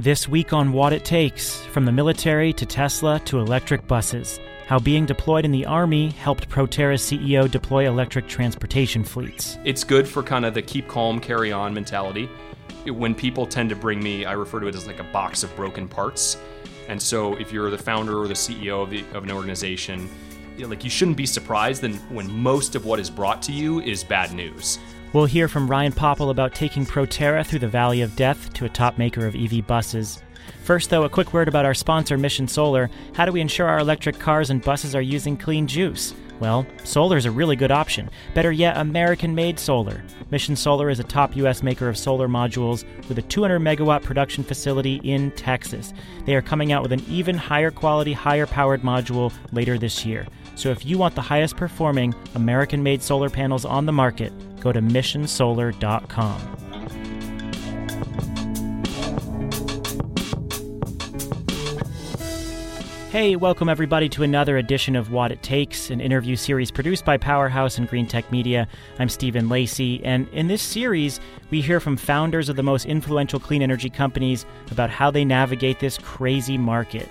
This week on Watt It Takes From the military to Tesla to electric buses. How being deployed in the Army helped Proterra CEO deploy electric transportation fleets. It's good for kind of the keep calm, carry on mentality. When people tend to bring me, I refer to it as like a box of broken parts. And so if you're the founder or the CEO of, the, of an organization, like you shouldn't be surprised then when most of what is brought to you is bad news. We'll hear from Ryan Popple about taking Proterra through the valley of death to a top maker of EV buses. First, though, a quick word about our sponsor, Mission Solar. How do we ensure our electric cars and buses are using clean juice? Well, solar is a really good option. Better yet, American made solar. Mission Solar is a top U.S. maker of solar modules with a 200 megawatt production facility in Texas. They are coming out with an even higher quality, higher powered module later this year. So if you want the highest performing American made solar panels on the market, go to missionsolar.com. Hey, welcome everybody to another edition of Watt It Takes, an interview series produced by Powerhouse and Greentech Media. I'm Stephen Lacey, and in this series, we hear from founders of the most influential clean energy companies about how they navigate this crazy market.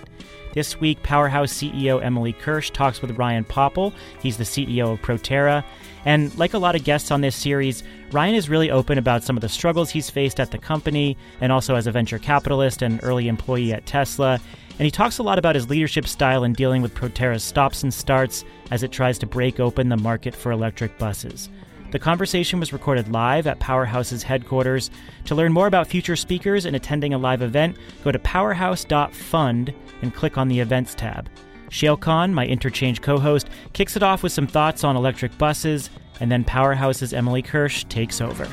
This week, Powerhouse CEO Emily Kirsch talks with Ryan Popple. He's the CEO of Proterra. And like a lot of guests on this series, Ryan is really open about some of the struggles he's faced at the company and also as a venture capitalist and early employee at Tesla. And he talks a lot about his leadership style in dealing with Proterra's stops and starts as it tries to break open the market for electric buses. The conversation was recorded live at Powerhouse's headquarters. To learn more about future speakers and attending a live event, go to powerhouse.fund and click on the Events tab. Shayle Khan, my interchange co host, kicks it off with some thoughts on electric buses, and then Powerhouse's Emily Kirsch takes over.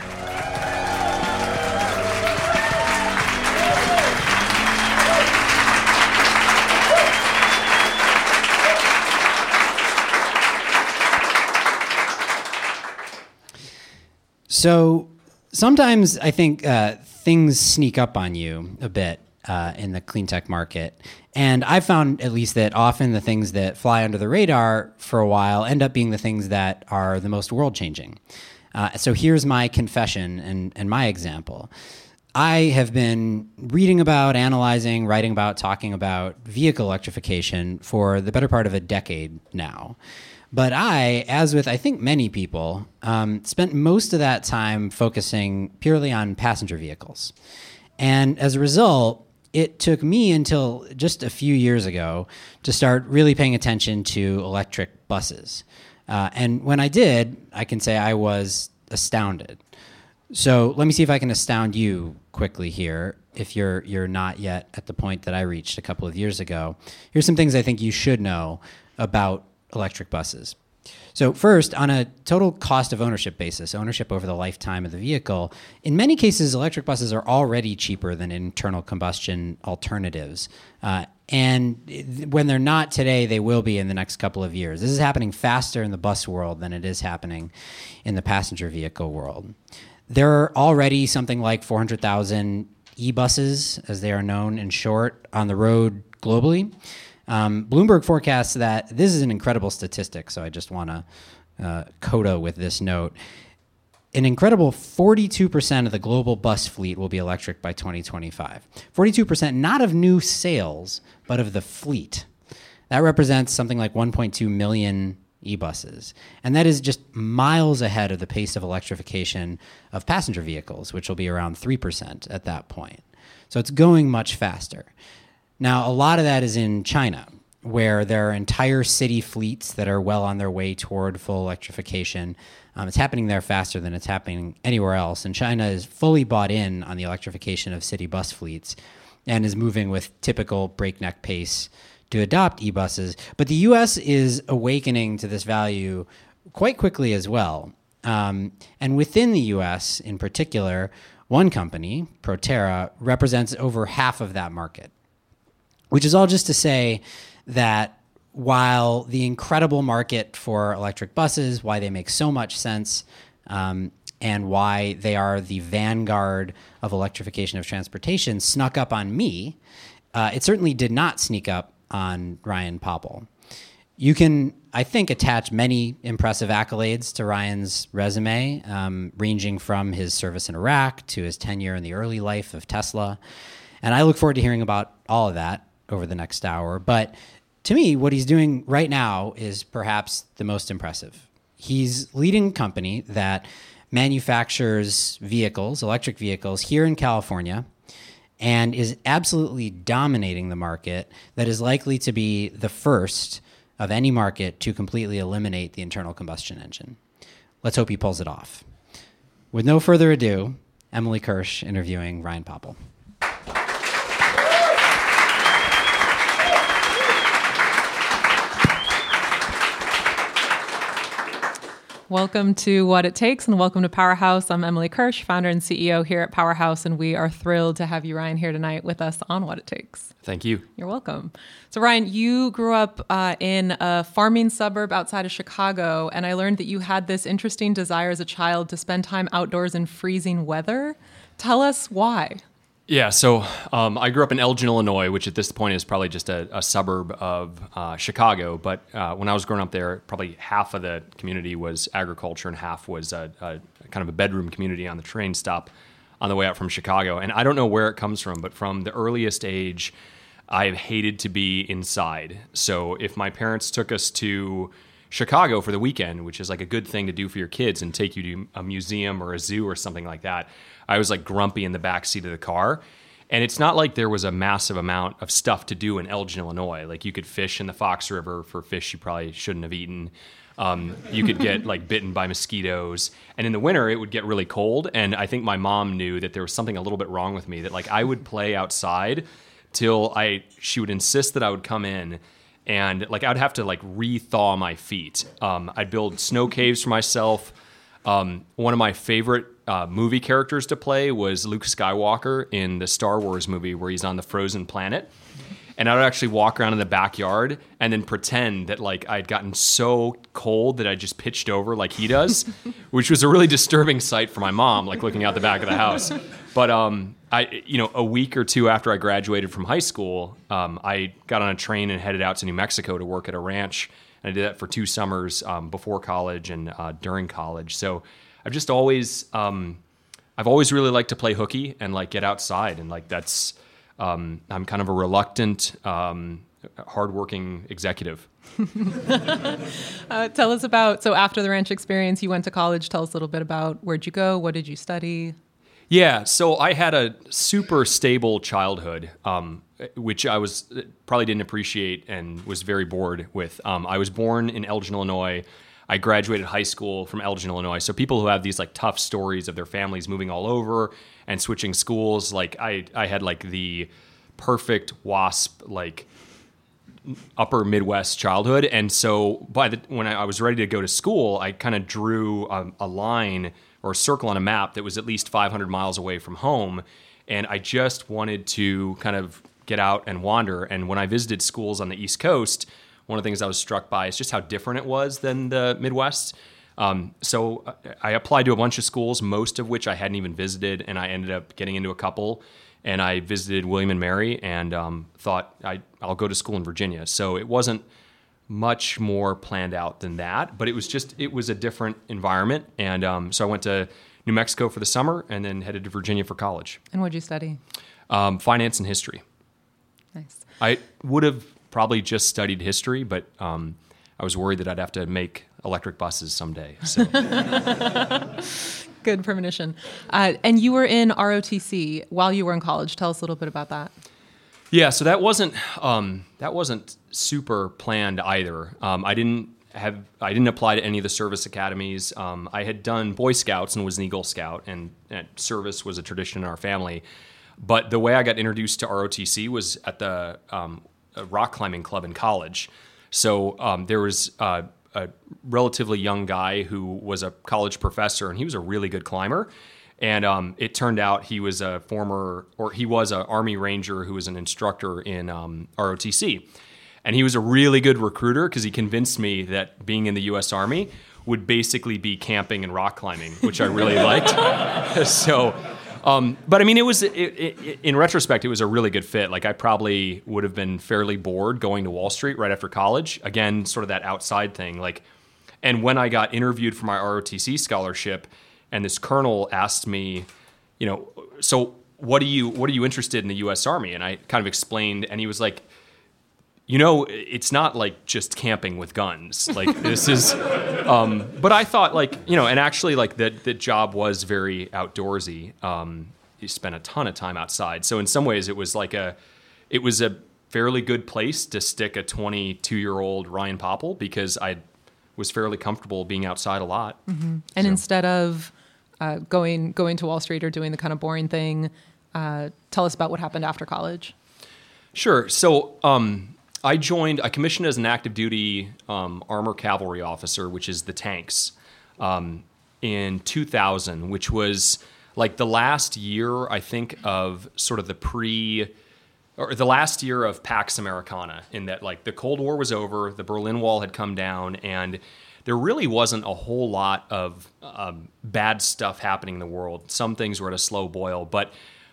So sometimes I think uh, things sneak up on you a bit uh, in the clean tech market. And I've found at least that often the things that fly under the radar for a while end up being the things that are the most world changing. Uh, so here's my confession and, and my example. I have been reading about, analyzing, writing about, talking about vehicle electrification for the better part of a decade now. But I, as with I think many people, um, spent most of that time focusing purely on passenger vehicles. And as a result, it took me until just a few years ago to start really paying attention to electric buses. Uh, and when I did, I can say I was astounded. So let me see if I can astound you quickly here. If you're you're not yet at the point that I reached a couple of years ago, here's some things I think you should know about electric buses. So, first, on a total cost of ownership basis, ownership over the lifetime of the vehicle, in many cases, electric buses are already cheaper than internal combustion alternatives. Uh, and when they're not today, they will be in the next couple of years. This is happening faster in the bus world than it is happening in the passenger vehicle world. There are already something like 400,000 e buses, as they are known in short, on the road globally. Um, Bloomberg forecasts that this is an incredible statistic, so I just want to uh, coda with this note. An incredible 42% of the global bus fleet will be electric by 2025. 42% not of new sales, but of the fleet. That represents something like 1.2 million e buses. And that is just miles ahead of the pace of electrification of passenger vehicles, which will be around 3% at that point. So it's going much faster. Now, a lot of that is in China, where there are entire city fleets that are well on their way toward full electrification. Um, it's happening there faster than it's happening anywhere else. And China is fully bought in on the electrification of city bus fleets and is moving with typical breakneck pace to adopt e buses. But the US is awakening to this value quite quickly as well. Um, and within the US in particular, one company, Proterra, represents over half of that market. Which is all just to say that while the incredible market for electric buses, why they make so much sense, um, and why they are the vanguard of electrification of transportation, snuck up on me, uh, it certainly did not sneak up on Ryan Popple. You can, I think, attach many impressive accolades to Ryan's resume, um, ranging from his service in Iraq to his tenure in the early life of Tesla. And I look forward to hearing about all of that over the next hour. But to me, what he's doing right now is perhaps the most impressive. He's leading a company that manufactures vehicles, electric vehicles, here in California and is absolutely dominating the market that is likely to be the first of any market to completely eliminate the internal combustion engine. Let's hope he pulls it off. With no further ado, Emily Kirsch interviewing Ryan Popple. Welcome to Watt It Takes and welcome to Powerhouse. I'm Emily Kirsch, founder and CEO here at Powerhouse, and we are thrilled to have you, Ryan, here tonight with us on Watt It Takes. Thank you. You're welcome. So, Ryan, you grew up uh, in a farming suburb outside of Chicago, and I learned that you had this interesting desire as a child to spend time outdoors in freezing weather. Tell us why. Yeah, so um, I grew up in Elgin, Illinois, which at this point is probably just a, a suburb of uh, Chicago. But uh, when I was growing up there, probably half of the community was agriculture and half was a, a, kind of a bedroom community on the train stop on the way out from Chicago. And I don't know where it comes from, but from the earliest age, I've hated to be inside. So if my parents took us to Chicago for the weekend, which is like a good thing to do for your kids and take you to a museum or a zoo or something like that, I was like grumpy in the back seat of the car. And it's not like there was a massive amount of stuff to do in Elgin, Illinois. Like you could fish in the Fox River for fish you probably shouldn't have eaten. Um, you could get like bitten by mosquitoes, and in the winter it would get really cold. And I think my mom knew that there was something a little bit wrong with me. That like I would play outside till I she would insist that I would come in, and like I'd have to like re-thaw my feet. Um, I'd build snow caves for myself. Um, one of my favorite uh, movie characters to play was Luke Skywalker in the Star Wars movie where he's on the frozen planet. And I would actually walk around in the backyard and then pretend that like I'd gotten so cold that I just pitched over like he does, which was a really disturbing sight for my mom, like looking out the back of the house. But um, I, you know, a week or two after I graduated from high school, um, I got on a train and headed out to New Mexico to work at a ranch. And I did that for two summers um, before college and uh, during college. So I've just always um, I've always really liked to play hooky and like get outside and like that's um, I'm kind of a reluctant, um, hardworking executive. uh, tell us about so after the ranch experience, you went to college. Tell us a little bit about where'd you go, what did you study? Yeah, so I had a super stable childhood, um, which I was probably didn't appreciate and was very bored with. Um, I was born in Elgin, Illinois. I graduated high school from Elgin, Illinois. So people who have these like tough stories of their families moving all over and switching schools, like I, I had like the perfect wasp like upper Midwest childhood, and so by the when I, I was ready to go to school, I kind of drew a, a line or a circle on a map that was at least 500 miles away from home, and I just wanted to kind of get out and wander. And when I visited schools on the East Coast one of the things I was struck by is just how different it was than the Midwest. Um, so I applied to a bunch of schools, most of which I hadn't even visited, and I ended up getting into a couple. And I visited William and Mary, and um, thought I, I'll go to school in Virginia. So it wasn't much more planned out than that, but it was just it was a different environment. And um, so I went to New Mexico for the summer, and then headed to Virginia for college. And what'd you study? Um, finance and history. Nice. I would have probably just studied history, but um, I was worried that I'd have to make electric buses someday. So. Good premonition. Uh, and you were in ROTC while you were in college. Tell us a little bit about that. Yeah, so that wasn't um, that wasn't super planned either. Um, I didn't have I didn't apply to any of the service academies. Um, I had done Boy Scouts and was an Eagle Scout, and, and, service was a tradition in our family. But the way I got introduced to ROTC was at the um, rock climbing club in college. So um, there was uh, a relatively young guy who was a college professor, and he was a really good climber. And um, it turned out he was a former, or he was an Army Ranger who was an instructor in um, ROTC. And he was a really good recruiter because he convinced me that being in the U.S. Army would basically be camping and rock climbing, which I really liked. so um, but I mean, it was it, it, in retrospect, it was a really good fit. Like I probably would have been fairly bored going to Wall Street right after college. Again, sort of that outside thing. Like, and when I got interviewed for my ROTC scholarship, and this colonel asked me, you know, so what are you what are you interested in the U.S. Army? And I kind of explained, and he was like, you know, it's not like just camping with guns. Like this is, um, but I thought like you know, and actually like the the job was very outdoorsy. Um, you spent a ton of time outside, so in some ways it was like a, it was a fairly good place to stick a 22 year old Ryan Popple because I was fairly comfortable being outside a lot. And instead of uh, going going to Wall Street or doing the kind of boring thing, uh, tell us about what happened after college. Sure. So um, I joined, I commissioned as an active duty um, armor cavalry officer, which is the tanks, um, in 2000, which was like the last year, I think, of sort of the pre, or the last year of Pax Americana, in that like the Cold War was over, the Berlin Wall had come down, and there really wasn't a whole lot of um, bad stuff happening in the world. Some things were at a slow boil, but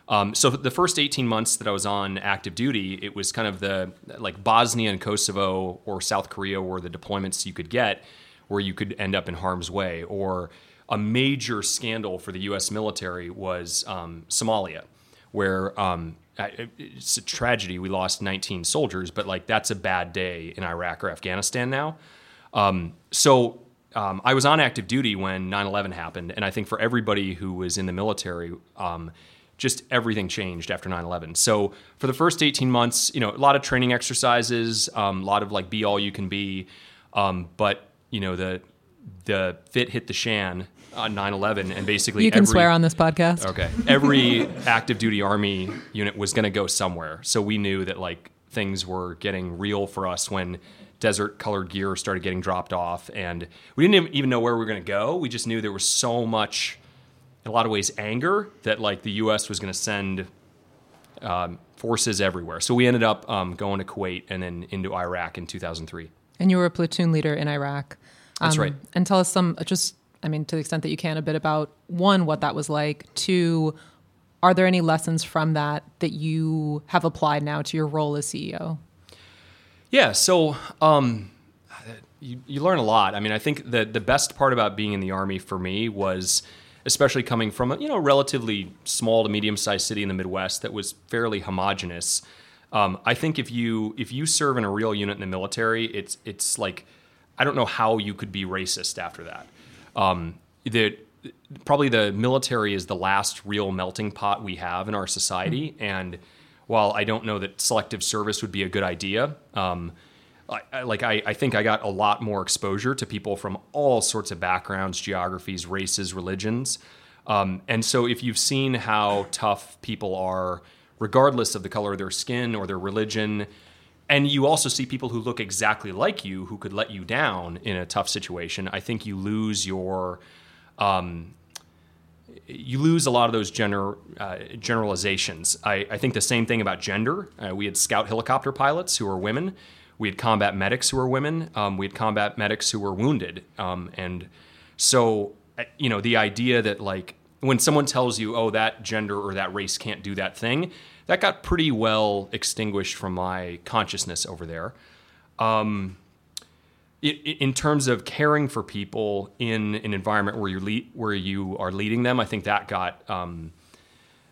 um, so the first 18 months that I was on active duty, it was kind of the like Bosnia and Kosovo or South Korea were the deployments you could get where you could end up in harm's way. Or a major scandal for the U.S. military was um, Somalia, where um, it's a tragedy. We lost 19 soldiers, but like that's a bad day in Iraq or Afghanistan now. Um, so um, I was on active duty when 9 11 happened. And I think for everybody who was in the military, um, just everything changed after 9 11. So for the first 18 months, you know, a lot of training exercises, um, a lot of like be all you can be. Um, but, you know, the, the fit hit the shan on 9 11. And basically, You can every- swear on this podcast. Okay. Every active duty army unit was going to go somewhere. So we knew that like things were getting real for us when desert colored gear started getting dropped off and we didn't even know where we were going to go. We just knew there was so much in a lot of ways anger that like the US was going to send um, forces everywhere. So we ended up um, going to Kuwait and then into Iraq in 2003. And you were a platoon leader in Iraq. That's right. And tell us some, just, I mean, to the extent that you can, a bit about one, what that was like. Two, are there any lessons from that that you have applied now to your role as CEO? Yeah, so um, you, you learn a lot. I mean, I think the the best part about being in the army for me was, especially coming from a you know relatively small to medium sized city in the Midwest that was fairly homogenous. Um, I think if you if you serve in a real unit in the military, it's it's like I don't know how you could be racist after that. Um, the probably the military is the last real melting pot we have in our society, and while I don't know that selective service would be a good idea, um, I, I, like I, I think I got a lot more exposure to people from all sorts of backgrounds, geographies, races, religions, um, and so if you've seen how tough people are, regardless of the color of their skin or their religion, and you also see people who look exactly like you who could let you down in a tough situation, I think you lose your um, you lose a lot of those gener, uh, generalizations. I, I think the same thing about gender. Uh, we had scout helicopter pilots who were women. We had combat medics who were women. Um, we had combat medics who were wounded. Um, and so, uh, you know, the idea that like when someone tells you, oh, that gender or that race can't do that thing, that got pretty well extinguished from my consciousness over there. Um, in terms of caring for people in an environment where you lead, where you are leading them, I think that got um,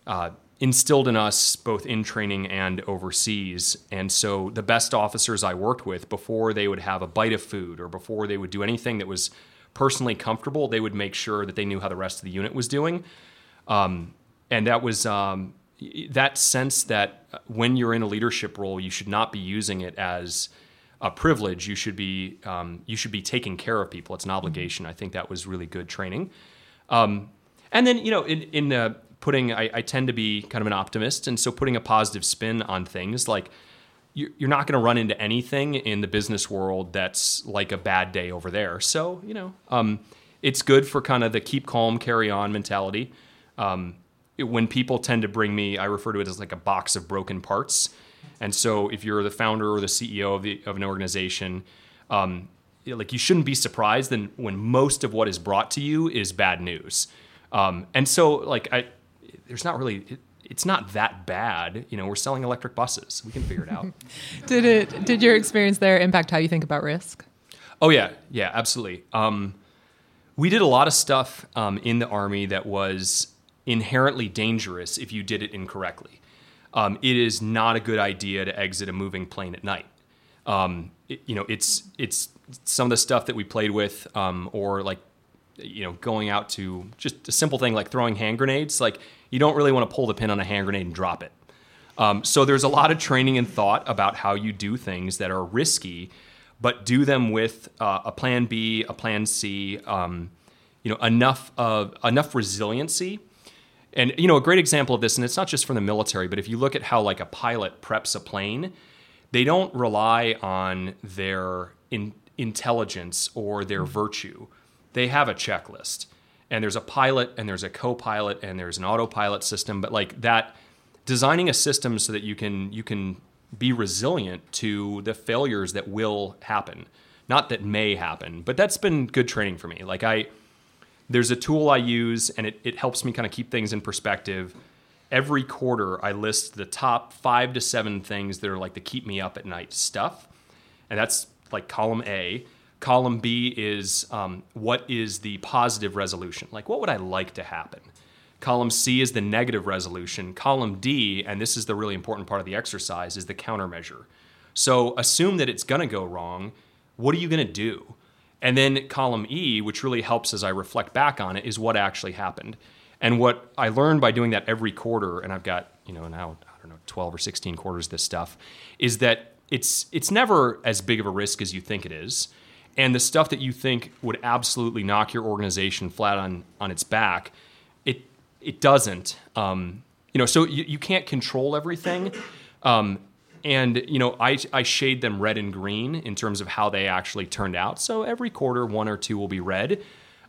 uh, instilled in us both in training and overseas. And so the best officers I worked with, before they would have a bite of food or before they would do anything that was personally comfortable, they would make sure that they knew how the rest of the unit was doing. Um, and that was um, that sense that when you're in a leadership role, you should not be using it as a privilege. You should be um, you should be taking care of people. It's an obligation. I think that was really good training. Um, and then you know, in in uh, putting, I, I tend to be kind of an optimist, and so putting a positive spin on things like. you- You're not going to run into anything in the business world that's like a bad day over there. So you know, um, it's good for kind of the keep calm, carry on mentality. Um, it- when people tend to bring me, I refer to it as like a box of broken parts. And so, if you're the founder or the CEO of, the, of an organization, um, like you shouldn't be surprised then when most of what is brought to you is bad news. Um, and so, like I, there's not really. It, it's not that bad, you know. We're selling electric buses. We can figure it out. Did it? Did your experience there impact how you think about risk? Oh yeah, yeah, absolutely. Um, we did a lot of stuff um, in the army that was inherently dangerous if you did it incorrectly. Um, it is not a good idea to exit a moving plane at night. Um, it, you know, it's it's some of the stuff that we played with, um, or like, you know, going out to just a simple thing like throwing hand grenades. Like, you don't really want to pull the pin on a hand grenade and drop it. Um, so there's a lot of training and thought about how you do things that are risky, but do them with uh, a plan B, a plan C. Um, you know, enough of enough resiliency and you know, a great example of this, and it's not just from the military, but if you look at how like a pilot preps a plane, they don't rely on their in, intelligence or their hmm. virtue. They have a checklist. And there's a pilot and there's a co-pilot and there's an autopilot system, but like that designing a system so that you can you can be resilient to the failures that will happen. Not that may happen, but that's been good training for me. Like I there's a tool I use, and it, it helps me kind of keep things in perspective. Every quarter, I list the top five to seven things that are like the keep me up at night stuff. And that's like column A. Column B is um, what is the positive resolution? Like, what would I like to happen? Column C is the negative resolution. Column D, and this is the really important part of the exercise, is the countermeasure. So assume that it's going to go wrong. What are you going to do? And then column E, which really helps as I reflect back on it, is what actually happened. And what I learned by doing that every quarter, and I've got, you know, now, I don't know, 12 or 16 quarters of this stuff, is that it's it's never as big of a risk as you think it is. And the stuff that you think would absolutely knock your organization flat on on its back, it it doesn't. Um, you know, so you, you can't control everything. Um, and you know I, I shade them red and green in terms of how they actually turned out. So every quarter one or two will be red.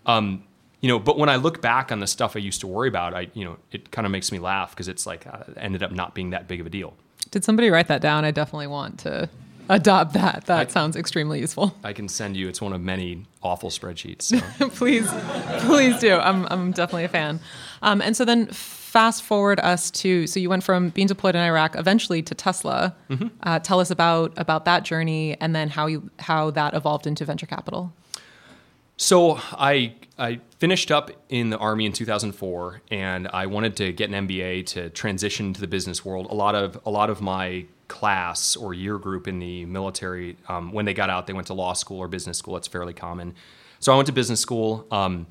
Um, you know but when i look back on the stuff i used to worry about i you know it kind of makes me laugh because it's like uh, ended up not being that big of a deal. Did somebody write that down? I definitely want to adopt that. That I, sounds extremely useful. I can send you it's one of many awful spreadsheets so. please please do. I'm, I'm definitely a fan. Um, and so then fast forward us to so you went from being deployed in Iraq eventually to Tesla. Mm-hmm. Uh, tell us about about that journey and then how you how that evolved into venture capital. So I I finished up in the army in 2004, and I wanted to get an MBA to transition to the business world. A lot of a lot of my class or year group in the military, um, when they got out, they went to law school or business school. It's fairly common. So I went to business school. Um,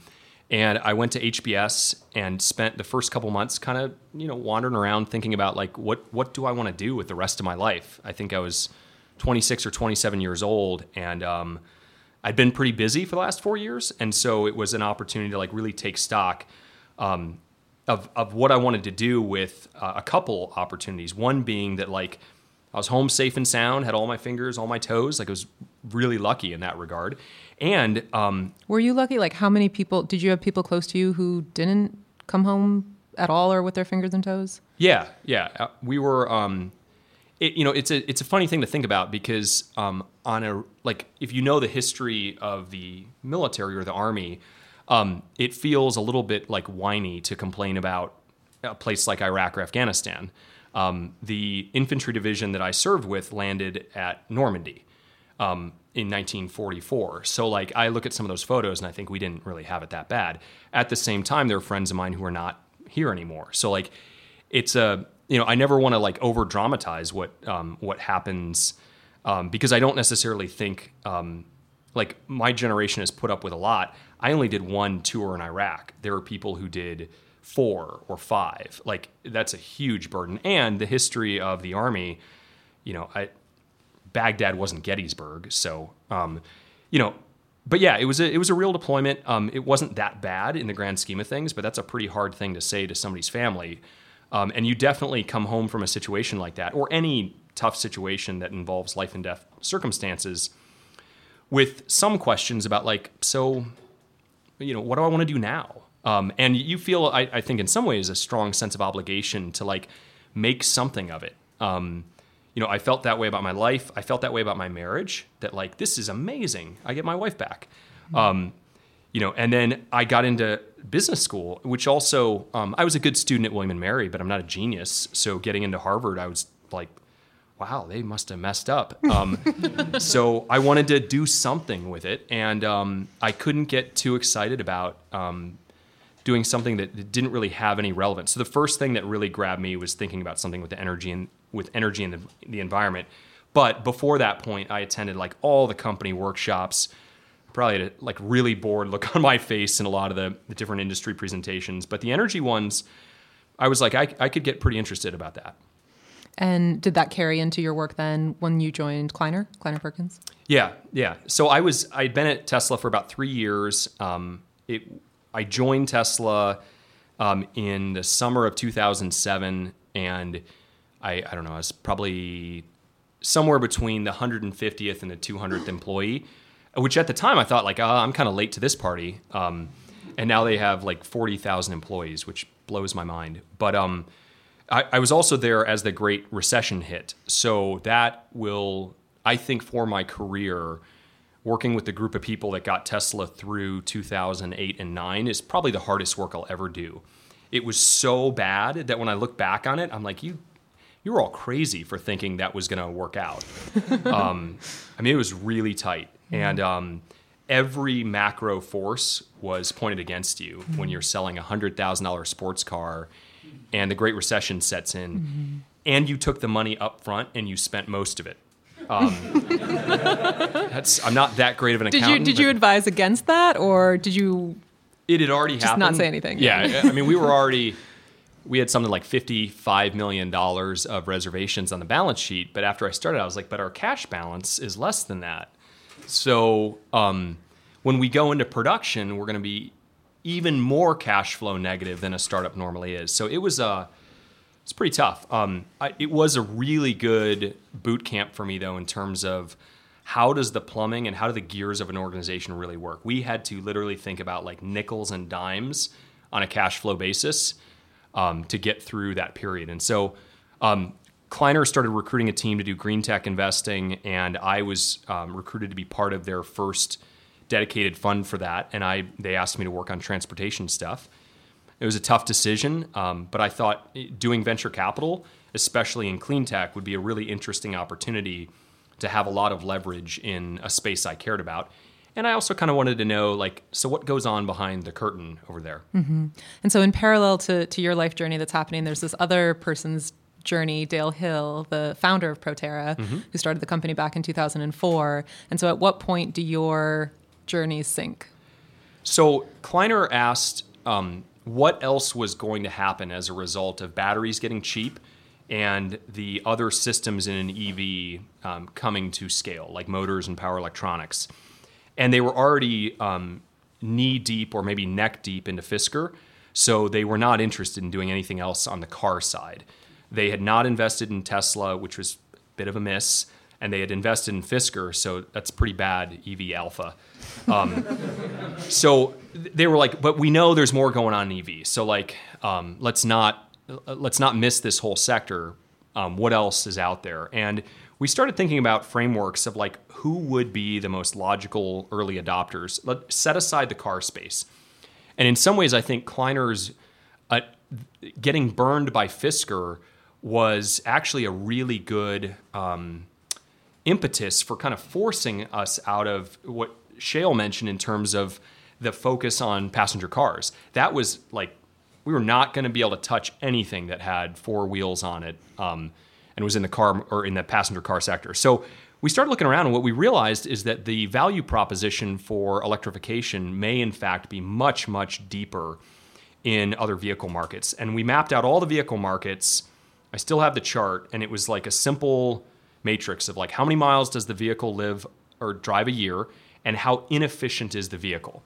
and I went to HBS and spent the first couple months kind of, you know, wandering around thinking about like what what do I want to do with the rest of my life? I think I was 26 or 27 years old and um, I'd been pretty busy for the last four years, and so it was an opportunity to like really take stock um, of of what I wanted to do with uh, a couple opportunities. One being that like I was home safe and sound, had all my fingers, all my toes. Like I was really lucky in that regard. And um, were you lucky? Like, how many people did you have people close to you who didn't come home at all or with their fingers and toes? Yeah, yeah. Uh, we were. Um, it, you know, it's a it's a funny thing to think about because um, on a like if you know the history of the military or the army, um, it feels a little bit like whiny to complain about a place like Iraq or Afghanistan. Um, the infantry division that I served with landed at Normandy. Um, in 1944. So like I look at some of those photos and I think we didn't really have it that bad. At the same time, there are friends of mine who are not here anymore. So like it's a you know I never want to like over dramatize what um, what happens um, because I don't necessarily think um, like my generation has put up with a lot. I only did one tour in Iraq. There are people who did four or five. Like that's a huge burden. And the history of the army, you know, I Baghdad wasn't Gettysburg, so um, you know. But yeah, it was a it was a real deployment. Um, it wasn't that bad in the grand scheme of things, but that's a pretty hard thing to say to somebody's family. Um, and you definitely come home from a situation like that, or any tough situation that involves life and death circumstances, with some questions about like, so, you know, what do I want to do now? Um, and you feel, I, I, think, in some ways, a strong sense of obligation to like make something of it. Um, you know, I felt that way about my life. I felt that way about my marriage. That like this is amazing. I get my wife back. Mm-hmm. Um, you know, and then I got into business school, which also um, I was a good student at William and Mary, but I'm not a genius. So getting into Harvard, I was like, wow, they must have messed up. Um, so I wanted to do something with it, and um, I couldn't get too excited about um, doing something that didn't really have any relevance. So the first thing that really grabbed me was thinking about something with the energy and with energy and the, the environment. But before that point, I attended like all the company workshops. Probably had a like really bored look on my face in a lot of the, the different industry presentations. But the energy ones, I was like, I, I could get pretty interested about that. And did that carry into your work then when you joined Kleiner, Kleiner Perkins? Yeah, yeah. So I was I'd been at Tesla for about three years. Um, it I joined Tesla um, in the summer of 2007, and I I don't know I was probably somewhere between the 150th and the 200th employee, which at the time I thought like oh, I'm kind of late to this party. Um, and now they have like 40,000 employees, which blows my mind. But um, I, I was also there as the Great Recession hit, so that will I think for my career working with the group of people that got Tesla through 2008 and 9 is probably the hardest work I'll ever do. It was so bad that when I look back on it, I'm like, you, you were all crazy for thinking that was going to work out. um, I mean, it was really tight, and um, every macro force was pointed against you when you're selling a hundred thousand dollar sports car, and the Great Recession sets in, mm-hmm. and you took the money up front and you spent most of it. Um, that's I'm not that great of an did accountant. Did you did you advise against that, or did you? It had already just happened. not say anything. Yeah, I mean, we were already we had something like fifty-five million dollars of reservations on the balance sheet. But after I started, I was like, but our cash balance is less than that. So um, when we go into production, we're going to be even more cash flow negative than a startup normally is. So it was a it's pretty tough. Um, I, it was a really good boot camp for me, though, in terms of how does the plumbing and how do the gears of an organization really work. We had to literally think about like nickels and dimes on a cash flow basis um, to get through that period. And so um, Kleiner started recruiting a team to do green tech investing, and I was um, recruited to be part of their first dedicated fund for that. And I they asked me to work on transportation stuff. It was a tough decision, um, but I thought doing venture capital, especially in clean tech, would be a really interesting opportunity to have a lot of leverage in a space I cared about. And I also kind of wanted to know, like, so what goes on behind the curtain over there? Mm-hmm. And so, in parallel to, to your life journey that's happening, there's this other person's journey, Dale Hill, the founder of Proterra, mm-hmm. who started the company back in 2004. And so, at what point do your journeys sync? So, Kleiner asked um, what else was going to happen as a result of batteries getting cheap and the other systems in an EV um, coming to scale, like motors and power electronics. And they were already um, knee deep or maybe neck deep into Fisker, so they were not interested in doing anything else on the car side. They had not invested in Tesla, which was a bit of a miss, and they had invested in Fisker, so that's pretty bad EV alpha. Um, so they were like, but we know there's more going on in EV. So like, um, let's not let's not miss this whole sector. Um, what else is out there? And we started thinking about frameworks of like who would be the most logical early adopters. Let set aside the car space, and in some ways, I think Kleiner's uh, getting burned by Fisker was actually a really good um, impetus for kind of forcing us out of what Shayle mentioned in terms of the focus on passenger cars. That was like we were not going to be able to touch anything that had four wheels on it um, and was in the car or in the passenger car sector. So we started looking around, and what we realized is that the value proposition for electrification may, in fact, be much, much deeper in other vehicle markets. And we mapped out all the vehicle markets. I still have the chart, and it was like a simple matrix of like how many miles does the vehicle live or drive a year, and how inefficient is the vehicle.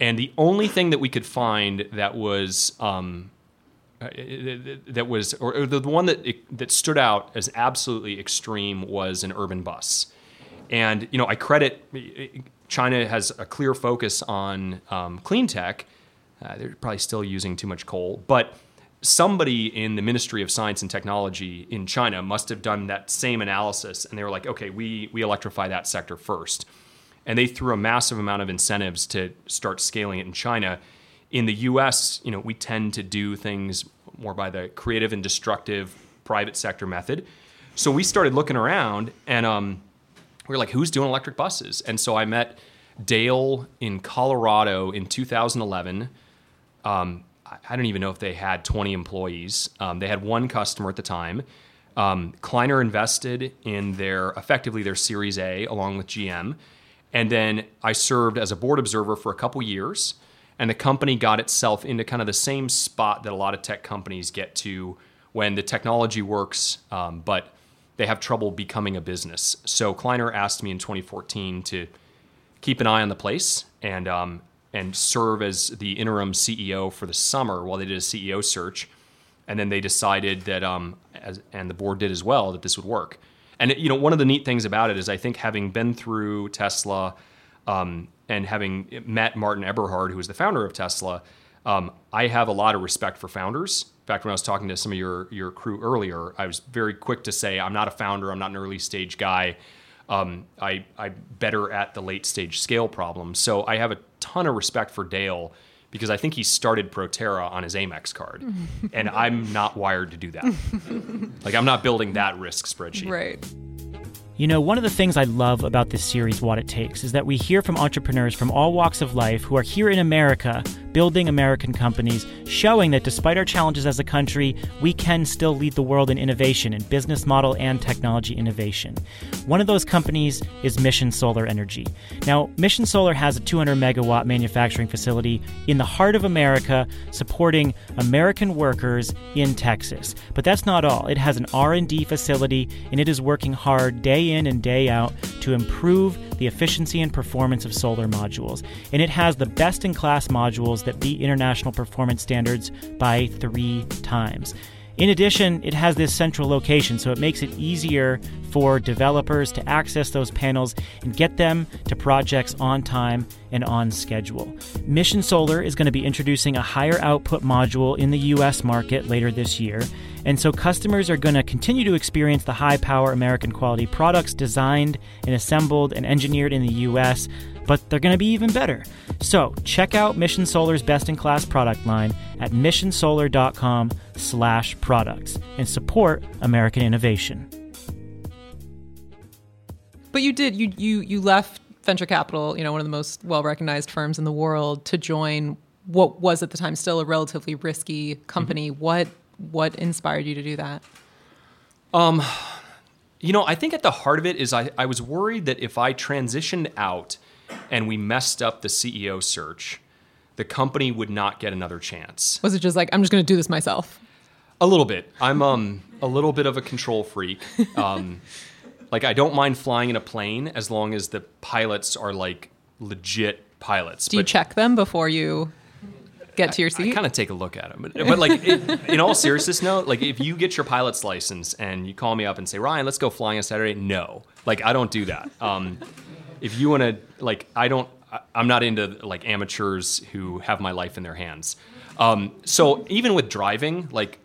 And the only thing that we could find that was um, uh, that was or, the one that that stood out as absolutely extreme was an urban bus. And you know, I credit China has a clear focus on um, clean tech. Uh, they're probably still using too much coal, but somebody in the Ministry of Science and Technology in China must have done that same analysis, and they were like, okay, we we electrify that sector first and they threw a massive amount of incentives to start scaling it in China. In the U.S., you know, we tend to do things more by the creative and destructive private sector method. So we started looking around, and um, we were like, "Who's doing electric buses?" And so I met Dale in Colorado in 2011. Um, I don't even know if they had 20 employees. Um, they had one customer at the time. Um, Kleiner invested in their effectively their Series A along with GM, and then I served as a board observer for a couple years. And the company got itself into kind of the same spot that a lot of tech companies get to when the technology works, um, but they have trouble becoming a business. So Kleiner asked me in 2014 to keep an eye on the place and um, and serve as the interim CEO for the summer while they did a CEO search. And then they decided that, um, as, and the board did as well, that this would work. And it, you know, one of the neat things about it is I think having been through Tesla um, and having met Martin Eberhard, who was the founder of Tesla, um, I have a lot of respect for founders. In fact, when I was talking to some of your your crew earlier, I was very quick to say I'm not a founder. I'm not an early stage guy. Um, I, I'm better at the late stage scale problem. So I have a ton of respect for Dale because I think he started Proterra on his Amex card, and I'm not wired to do that. like I'm not building that risk spreadsheet. Right. You know, one of the things I love about this series, Watt It Takes, is that we hear from entrepreneurs from all walks of life who are here in America building American companies, showing that despite our challenges as a country, we can still lead the world in innovation in business model and technology innovation. One of those companies is Mission Solar Energy. Now, Mission Solar has a 200 megawatt manufacturing facility in the heart of America supporting American workers in Texas. But that's not all. It has an R&D facility and it is working hard day in and day out to improve the efficiency and performance of solar modules. And it has the best in class modules that beat international performance standards by three times. In addition, it has this central location, so it makes it easier for developers to access those panels and get them to projects on time and on schedule. Mission Solar is going to be introducing a higher output module in the US market later this year, and so customers are going to continue to experience the high power American quality products designed and assembled and engineered in the US but they're going to be even better. So check out Mission Solar's best-in-class product line at missionsolar.com/products and support American innovation. But you did you you you left venture capital, you know, one of the most well-recognized firms in the world, to join what was at the time still a relatively risky company. Mm-hmm. What what inspired you to do that? Um, you know, I think at the heart of it is I, I was worried that if I transitioned out and we messed up the CEO search, the company would not get another chance. Was it just like I'm just going to do this myself? A little bit. I'm um a little bit of a control freak. Um, like I don't mind flying in a plane as long as the pilots are like legit pilots. Do you check them before you get to your seat? I, I kind of take a look at them, but, but like it, in all seriousness, no. Like if you get your pilot's license and you call me up and say, Ryan, let's go flying on Saturday, no. Like I don't do that. Um, if you want to like i don't i'm not into like amateurs who have my life in their hands um, so even with driving like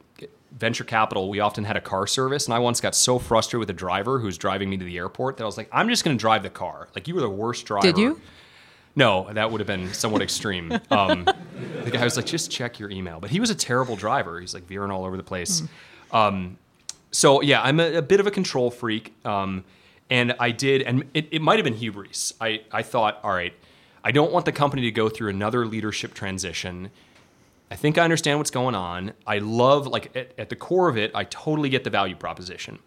venture capital we often had a car service and i once got so frustrated with a driver who was driving me to the airport that i was like i'm just going to drive the car like you were the worst driver did you no, that would have been somewhat extreme. Um, the guy was like, just check your email. But he was a terrible driver. He's like veering all over the place. Mm. Um, so, yeah, I'm a, a, bit of a control freak. Um, and I did, and it, it might have been hubris. I, I thought, all right, I don't want the company to go through another leadership transition. I think I understand what's going on. I love, like, at, at the core of it, I totally get the value proposition.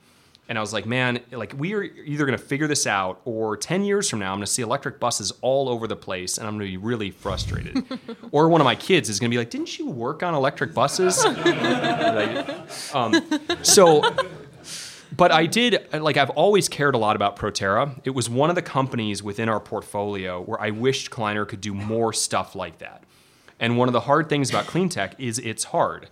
And I was like, man, like we are either going to figure this out, or ten years from now, I'm going to see electric buses all over the place, and I'm going to be really frustrated. or one of my kids is going to be like, "Didn't you work on electric buses?" like, um, so but I did like I've always cared a lot about Proterra. It was one of the companies within our portfolio where I wished Kleiner could do more stuff like that. And one of the hard things about clean tech is it's hard.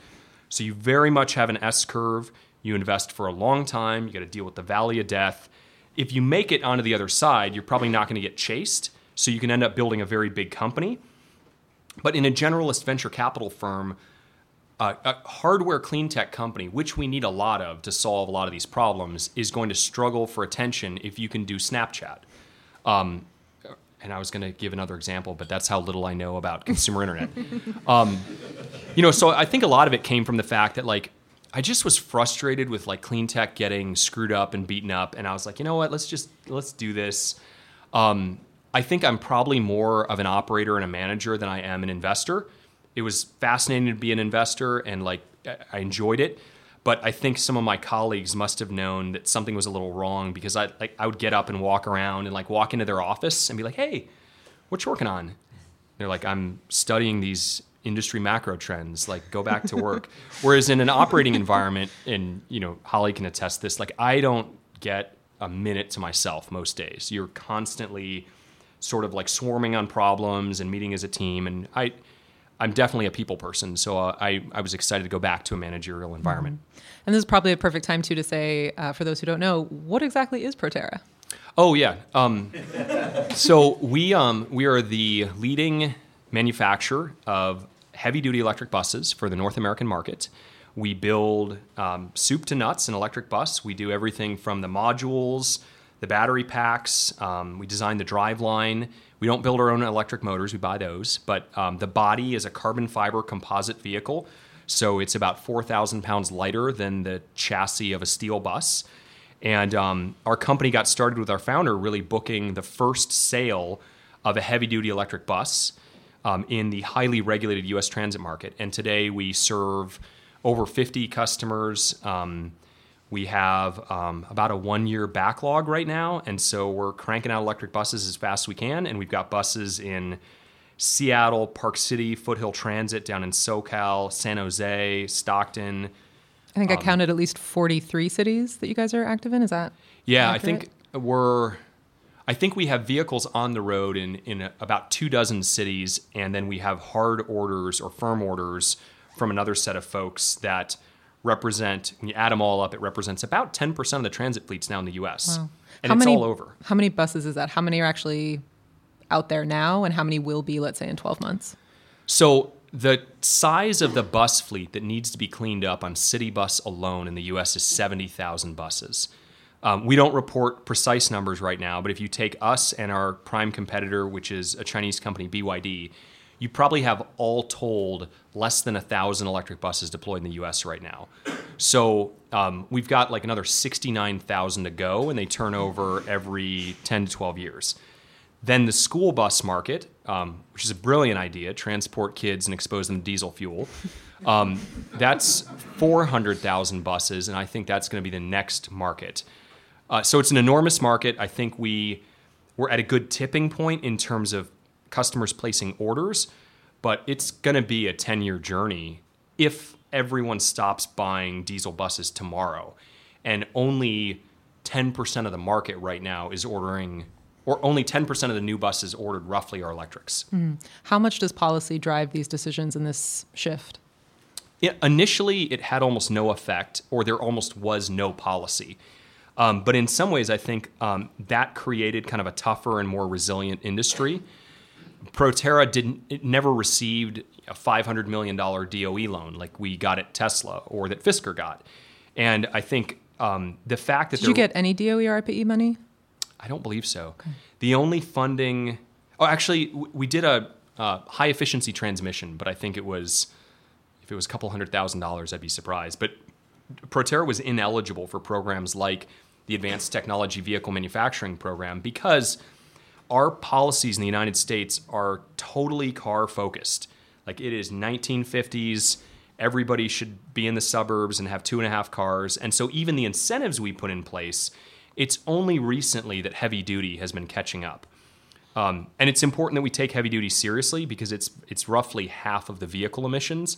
So you very much have an S curve. You invest for a long time. You got to deal with the valley of death. If you make it onto the other side, you're probably not going to get chased. So you can end up building a very big company. But in a generalist venture capital firm, uh, a hardware clean tech company, which we need a lot of to solve a lot of these problems, is going to struggle for attention if you can do Snapchat. Um, and I was going to give another example, but that's how little I know about consumer internet. Um, you know, so I think a lot of it came from the fact that like I just was frustrated with like clean tech getting screwed up and beaten up, and I was like, you know what, let's just let's do this. Um, I think I'm probably more of an operator and a manager than I am an investor it was fascinating to be an investor and like I enjoyed it. But I think some of my colleagues must have known that something was a little wrong because I like I would get up and walk around and like walk into their office and be like, "Hey, what you working on?" They're like, "I'm studying these industry macro trends. Like, go back to work." Whereas in an operating environment, and you know, Holly can attest this. Like, I don't get a minute to myself most days. You're constantly sort of like swarming on problems and meeting as a team, and I I'm definitely a people person, so uh, I, I was excited to go back to a managerial environment. Mm-hmm. And this is probably a perfect time too to say, uh, for those who don't know, what exactly is Proterra? Oh yeah, um, so we um, we are the leading manufacturer of heavy duty electric buses for the North American market. We build um, soup to nuts an electric bus. We do everything from the modules, the battery packs. Um, we design the drive line. We don't build our own electric motors, we buy those. But um, the body is a carbon fiber composite vehicle. So it's about 4,000 pounds lighter than the chassis of a steel bus. And um, our company got started with our founder really booking the first sale of a heavy duty electric bus um, in the highly regulated US transit market. And today we serve over 50 customers. Um, we have um, about a one year backlog right now, and so we're cranking out electric buses as fast as we can. And we've got buses in Seattle, Park City, Foothill Transit down in SoCal, San Jose, Stockton. I think um, I counted at least 43 cities that you guys are active in. Is that? Yeah, accurate? I think we're. I think we have vehicles on the road in, in about two dozen cities, and then we have hard orders or firm orders from another set of folks that represent, when you add them all up, it represents about 10% of the transit fleets now in the US. Wow. And how it's many, all over. How many buses is that? How many are actually out there now, and how many will be, let's say, in 12 months? So the size of the bus fleet that needs to be cleaned up on city bus alone in the US is 70,000 buses. Um, we don't report precise numbers right now, but if you take us and our prime competitor, which is a Chinese company, BYD, you probably have all told less than a thousand electric buses deployed in the U.S. right now. So um, we've got like another 69,000 to go, and they turn over every 10 to 12 years. Then the school bus market, um, which is a brilliant idea, transport kids and expose them to diesel fuel. Um, that's 400,000 buses, and I think that's going to be the next market. Uh, so it's an enormous market. I think we we're at a good tipping point in terms of customers placing orders, but it's going to be a 10 year journey if everyone stops buying diesel buses tomorrow. And only 10% of the market right now is ordering, or only 10% of the new buses ordered roughly are electrics. Mm. How much does policy drive these decisions in this shift? Yeah, initially, it had almost no effect, or there almost was no policy. Um, but in some ways, I think um, that created kind of a tougher and more resilient industry. Proterra didn't it never received a $500 million DOE loan like we got at Tesla or that Fisker got. And I think um, the fact that did you get any DOE or IPE money? I don't believe so. Okay. The only funding, oh, actually, we did a uh, high efficiency transmission, but I think it was if it was a couple hundred thousand dollars, I'd be surprised. But Proterra was ineligible for programs like the Advanced Technology Vehicle Manufacturing Program because our policies in the United States are totally car focused. Like it is 1950s. Everybody should be in the suburbs and have two and a half cars. And so even the incentives we put in place, it's only recently that heavy duty has been catching up. Um, and it's important that we take heavy duty seriously because it's it's roughly half of the vehicle emissions,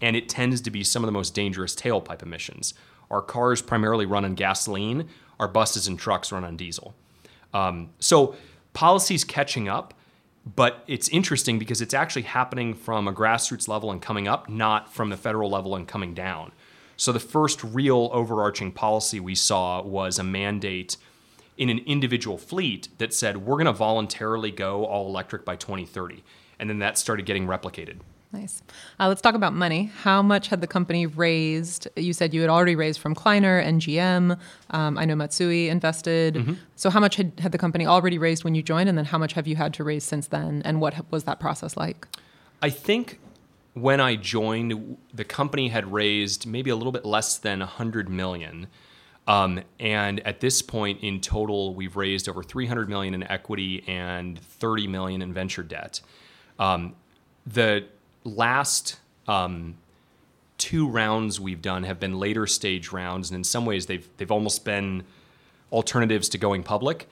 and it tends to be some of the most dangerous tailpipe emissions. Our cars primarily run on gasoline. Our buses and trucks run on diesel. Um, so policy's catching up, but it's interesting because it's actually happening from a grassroots level and coming up, not from the federal level and coming down. So the first real overarching policy we saw was a mandate in an individual fleet that said we're going to voluntarily go all electric by 2030. And then that started getting replicated. Nice. Uh, let's talk about money. How much had the company raised? You said you had already raised from Kleiner and GM. Um, I know Mitsui invested. Mm-hmm. So, how much had, had the company already raised when you joined? And then, how much have you had to raise since then? And what was that process like? I think when I joined, the company had raised maybe a little bit less than 100 million. Um, and at this point in total, we've raised over 300 million in equity and 30 million in venture debt. Um, the last um, two rounds we've done have been later stage rounds, and in some ways they've they've almost been alternatives to going public.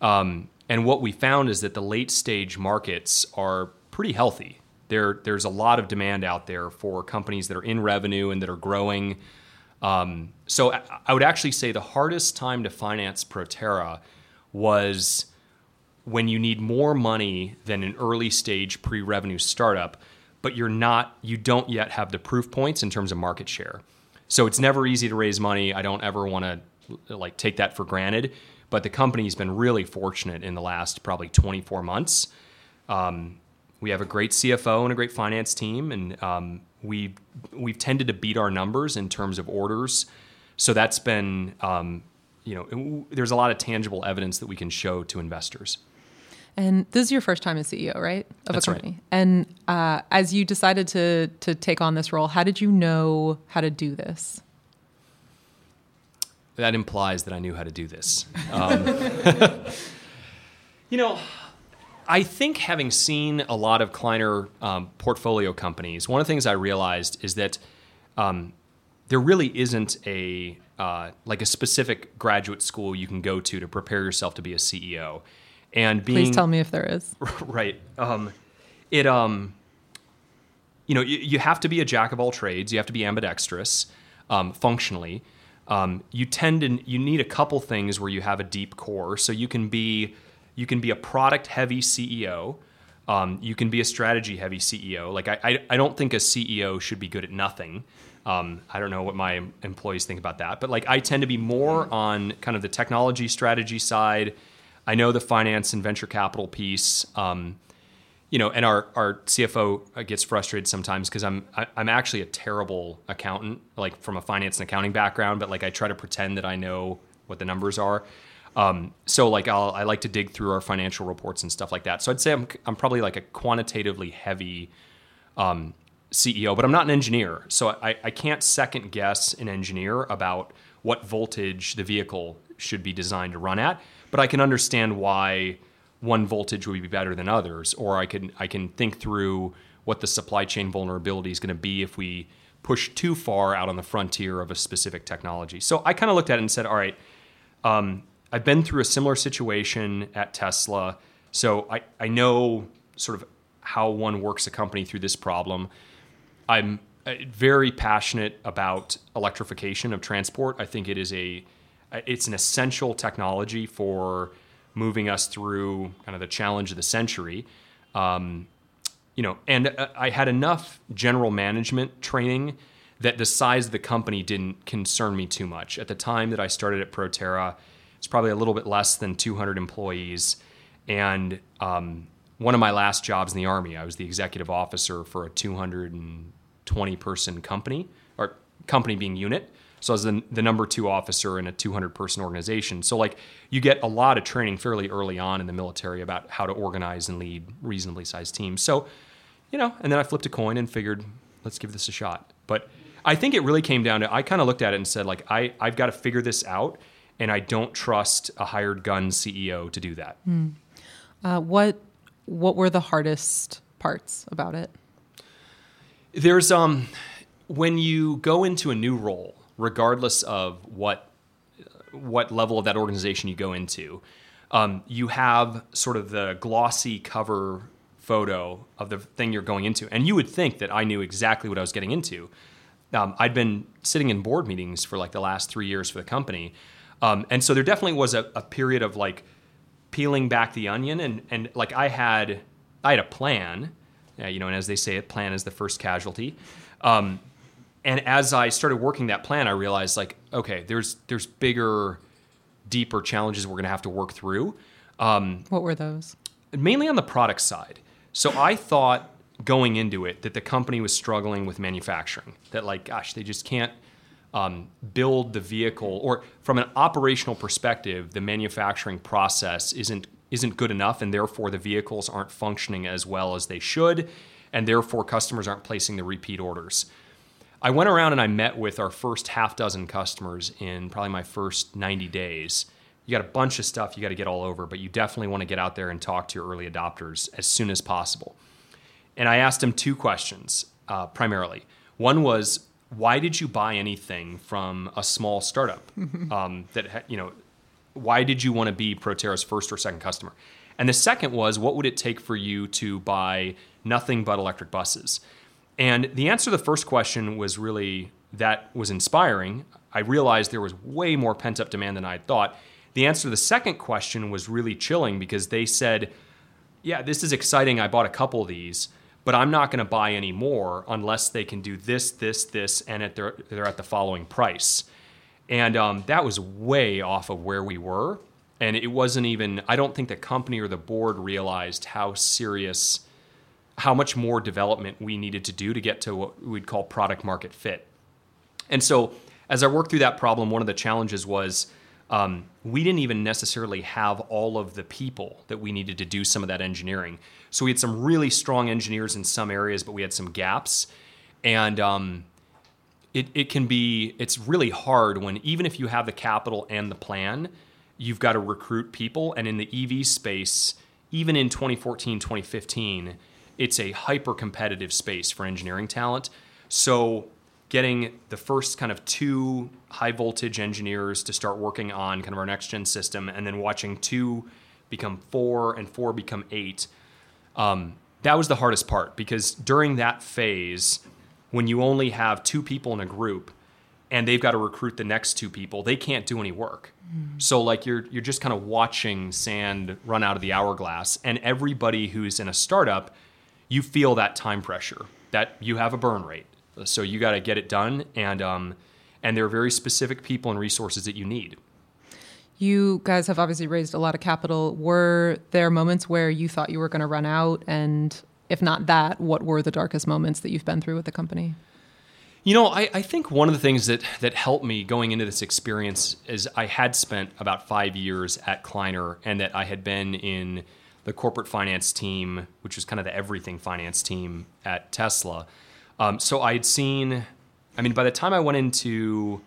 Um, and what we found is that the late stage markets are pretty healthy. There, there's a lot of demand out there for companies that are in revenue and that are growing. Um, so I, I would actually say the hardest time to finance Proterra was when you need more money than an early stage pre-revenue startup, but you're not, you don't yet have the proof points in terms of market share. So it's never easy to raise money. I don't ever want to like take that for granted. But the company's been really fortunate in the last probably 24 months. Um, we have a great CFO and a great finance team, and um, we we've tended to beat our numbers in terms of orders. So that's been, um, you know, there's a lot of tangible evidence that we can show to investors. And this is your first time as CEO, right, of That's a company. right. And uh, as you decided to to take on this role, how did you know how to do this? That implies that I knew how to do this. Um, you know, I think having seen a lot of Kleiner um, portfolio companies, one of the things I realized is that um, there really isn't a uh, like a specific graduate school you can go to to prepare yourself to be a CEO. And being Please tell me if there is. right. Um, it um, you know, you, you have to be a jack of all trades. You have to be ambidextrous, um, functionally. Um, you tend to you need a couple things where you have a deep core. So you can be you can be a product heavy CEO. Um, you can be a strategy heavy CEO. Like I, I, I don't think a CEO should be good at nothing. Um, I don't know what my employees think about that, but like I tend to be more on kind of the technology strategy side. I know the finance and venture capital piece. Um, you know, and our, our CFO gets frustrated sometimes because I'm I, I'm actually a terrible accountant, like from a finance and accounting background, but like I try to pretend that I know what the numbers are. Um, so like I'll, I like to dig through our financial reports and stuff like that. So I'd say I'm I'm probably like a quantitatively heavy um, CEO, but I'm not an engineer, so I, I can't second guess an engineer about what voltage the vehicle should be designed to run at. But I can understand why one voltage would be better than others, or I can I can think through what the supply chain vulnerability is going to be if we push too far out on the frontier of a specific technology. So I kind of looked at it and said, all right, um, I've been through a similar situation at Tesla, so I, I know sort of how one works a company through this problem. I'm uh, very passionate about electrification of transport. I think it is a it's an essential technology for moving us through kind of the challenge of the century. Um, you know, and uh, I had enough general management training that the size of the company didn't concern me too much. At the time that I started at Proterra, it's probably a little bit less than 200 employees, and um, one of my last jobs in the army, I was the executive officer for a 220 person company, or company being unit. So I was the, the number two officer in a 200 person organization. So like you get a lot of training fairly early on in the military about how to organize and lead reasonably sized teams. So, you know, and then I flipped a coin and figured, let's give this a shot. But I think it really came down to I kind of looked at it and said like I I've got to figure this out, and I don't trust a hired gun CEO to do that. Uh, what what were the hardest parts about it? There's um when you go into a new role, regardless of what what level of that organization you go into, um, you have sort of the glossy cover photo of the thing you're going into, and you would think that I knew exactly what I was getting into. Um, I'd been sitting in board meetings for like the last three years for the company, um, and so there definitely was a, a period of like peeling back the onion, and and like I had I had a plan, you know, and as they say, a plan is the first casualty. Um, and as I started working that plan, I realized like, okay, there's there's bigger, deeper challenges we're going to have to work through, um, What were those? mainly on the product side. So I thought going into it that the company was struggling with manufacturing. That like, gosh, they just can't um, build the vehicle, or from an operational perspective, the manufacturing process isn't isn't good enough, and therefore the vehicles aren't functioning as well as they should, and therefore customers aren't placing the repeat orders. I went around and I met with our first half dozen customers in probably my first 90 days. You got a bunch of stuff you got to get all over, but you definitely want to get out there and talk to your early adopters as soon as possible. and I asked them two questions uh, primarily. One was, why did you buy anything from a small startup um, that ha- you know? Why did you want to be Proterra's first or second customer? And the second was, what would it take for you to buy nothing but electric buses? And the answer to the first question was really that was inspiring. I realized there was way more pent up demand than I had thought. The answer to the second question was really chilling because they said, Yeah, this is exciting. I bought a couple of these, but I'm not going to buy any more unless they can do this, this, this, and at their, they're at the following price. And um, that was way off of where we were. And it wasn't even, I don't think the company or the board realized how serious, how much more development we needed to do to get to what we'd call product market fit. And so as I worked through that problem, one of the challenges was um, we didn't even necessarily have all of the people that we needed to do some of that engineering. So we had some really strong engineers in some areas, but we had some gaps. And um, it, it can be, it's really hard when even if you have the capital and the plan, you've got to recruit people. And in the EV space, even in 2014, 2015, it's a hyper competitive space for engineering talent. So getting the first kind of two high voltage engineers to start working on kind of our next gen system and then watching two become four and four become eight um, that was the hardest part because during that phase when you only have two people in a group and they've got to recruit the next two people they can't do any work mm. so like you're you're just kind of watching sand run out of the hourglass and everybody who's in a startup you feel that time pressure that you have a burn rate so you got to get it done, and um, and there are very specific people and resources that you need. You guys have obviously raised a lot of capital. Were there moments where you thought you were going to run out? And if not that, what were the darkest moments that you've been through with the company? You know, I, I, think one of the things that, that helped me going into this experience is I had spent about five years at Kleiner and that I had been in the corporate finance team, which was kind of the everything finance team at Tesla. Um, so I'd seen, I mean, by the time I went into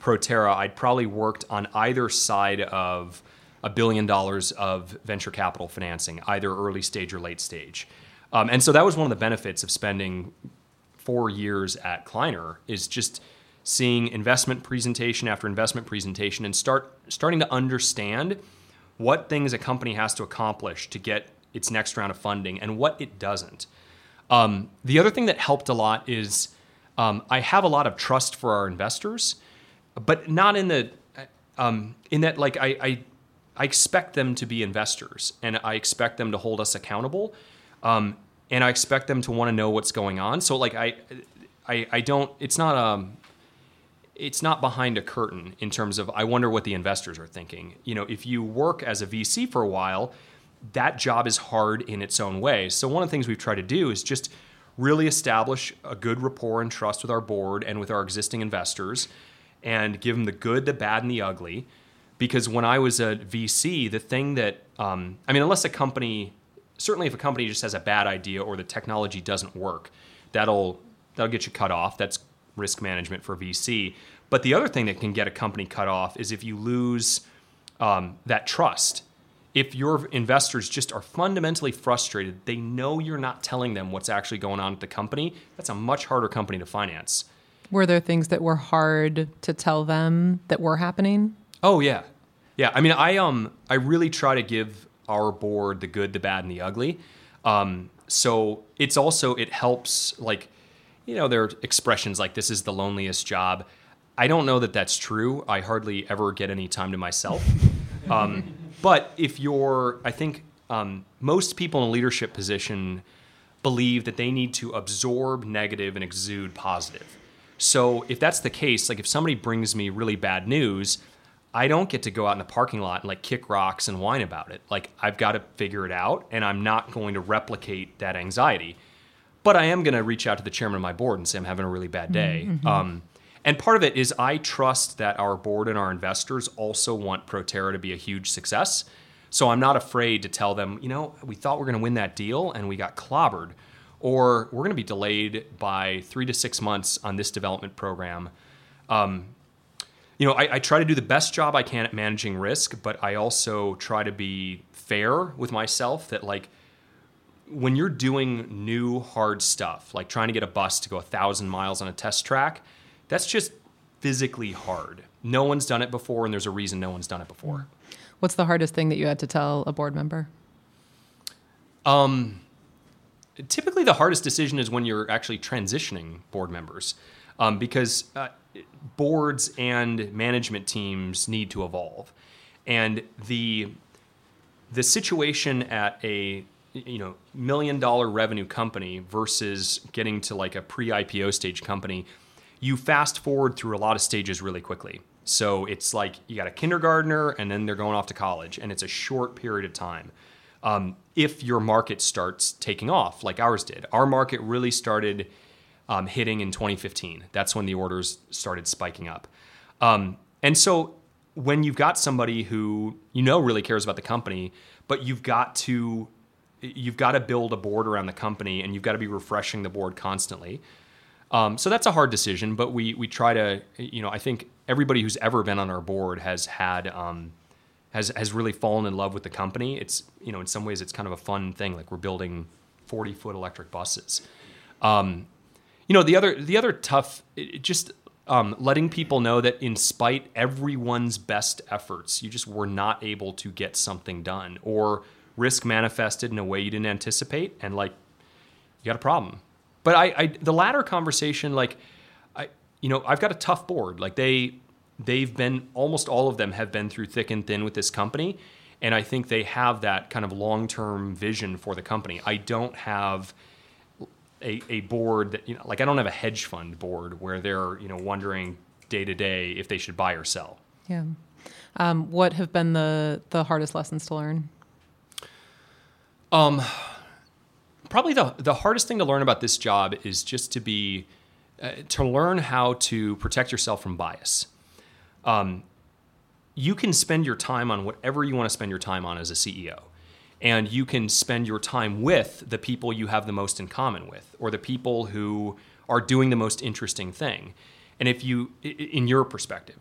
Proterra, I'd probably worked on either side of a billion dollars of venture capital financing, either early stage or late stage. Um, and so that was one of the benefits of spending four years at Kleiner is just seeing investment presentation after investment presentation and start starting to understand what things a company has to accomplish to get its next round of funding and what it doesn't. Um, the other thing that helped a lot is um, I have a lot of trust for our investors, but not in the um, in that like I, I, I expect them to be investors and I expect them to hold us accountable, um, and I expect them to want to know what's going on. So like I, I, I don't. It's not um. It's not behind a curtain in terms of I wonder what the investors are thinking. You know, if you work as a VC for a while, that job is hard in its own way. So one of the things we've tried to do is just really establish a good rapport and trust with our board and with our existing investors and give them the good, the bad, and the ugly. Because when I was a VC, the thing that, um, I mean, unless a company, certainly if a company just has a bad idea or the technology doesn't work, that'll, that'll get you cut off. That's risk management for VC. But the other thing that can get a company cut off is if you lose um, that trust if your investors just are fundamentally frustrated, they know you're not telling them what's actually going on at the company, that's a much harder company to finance. Were there things that were hard to tell them that were happening? Oh yeah. Yeah, I mean I um I really try to give our board the good, the bad and the ugly. Um, so it's also it helps like you know there are expressions like this is the loneliest job. I don't know that that's true. I hardly ever get any time to myself. Um, but if you're, I think um, most people in a leadership position believe that they need to absorb negative and exude positive. So if that's the case, like if somebody brings me really bad news, I don't get to go out in the parking lot and like kick rocks and whine about it. Like I've got to figure it out, and I'm not going to replicate that anxiety. But I am going to reach out to the chairman of my board and say I'm having a really bad day. Mm-hmm. Um, and part of it is I trust that our board and our investors also want Proterra to be a huge success. So I'm not afraid to tell them, you know, we thought we are going to win that deal and we got clobbered, or we're going to be delayed by three to six months on this development program. Um, you know, I, I, try to do the best job I can at managing risk, but I also try to be fair with myself that, like, when you're doing new hard stuff, like trying to get a bus to go a thousand miles on a test track, that's just physically hard. No one's done it before, and there's a reason no one's done it before. What's the hardest thing that you had to tell a board member? Um, typically, the hardest decision is when you're actually transitioning board members, um, because uh, boards and management teams need to evolve, and the the situation at a you know million dollar revenue company versus getting to like a pre-IPO stage company, you fast forward through a lot of stages really quickly. So it's like you got a kindergartner and then they're going off to college, and it's a short period of time. Um, if your market starts taking off, like ours did, our market really started um, hitting in 2015. That's when the orders started spiking up. Um, and so when you've got somebody who you know really cares about the company, but you've got to you've got to build a board around the company and you've got to be refreshing the board constantly. Um, so that's a hard decision, but we we try to you know I think everybody who's ever been on our board has had um, has has really fallen in love with the company. It's you know in some ways it's kind of a fun thing like we're building 40 foot electric buses. Um, you know the other the other tough just um, letting people know that in spite everyone's best efforts, you just were not able to get something done or risk manifested in a way you didn't anticipate and like you got a problem but I, I the latter conversation, like I, you know, I've got a tough board. Like they, they've been almost all of them have been through thick and thin with this company, and I think they have that kind of long term vision for the company. I don't have. A, a board that you know like I don't have a hedge fund board where they're you know wondering day to day if they should buy or sell. Yeah. Um, what have been the the hardest lessons to learn? Um, probably the the hardest thing to learn about this job is just to be uh, to learn how to protect yourself from bias. Um, you can spend your time on whatever you want to spend your time on as a CEO. And you can spend your time with the people you have the most in common with, or the people who are doing the most interesting thing. And if you, in your perspective,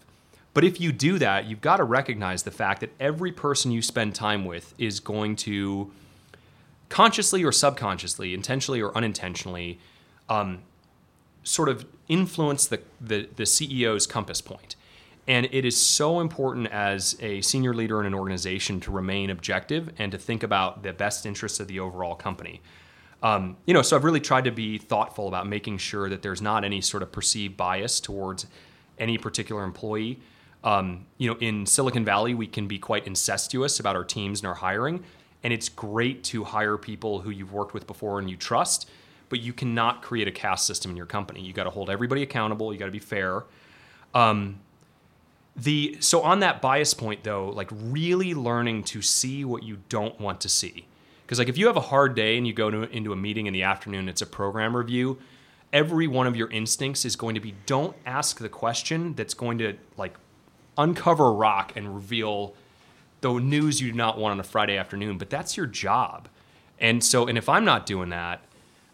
but if you do that, you've got to recognize the fact that every person you spend time with is going to consciously or subconsciously, intentionally or unintentionally, um, sort of influence the, the, the CEO's compass point. And it is so important as a senior leader in an organization to remain objective and to think about the best interests of the overall company. Um, you know, so I've really tried to be thoughtful about making sure that there's not any sort of perceived bias towards any particular employee. Um, you know, in Silicon Valley, we can be quite incestuous about our teams and our hiring. And it's great to hire people who you've worked with before and you trust, but you cannot create a caste system in your company. You got to hold everybody accountable. You got to be fair. Um, the so on that bias point though, like really learning to see what you don't want to see. Because like if you have a hard day and you go to, into a meeting in the afternoon, it's a program review. Every one of your instincts is going to be don't ask the question that's going to like uncover a rock and reveal the news you do not want on a Friday afternoon, but that's your job. And so, and if I'm not doing that,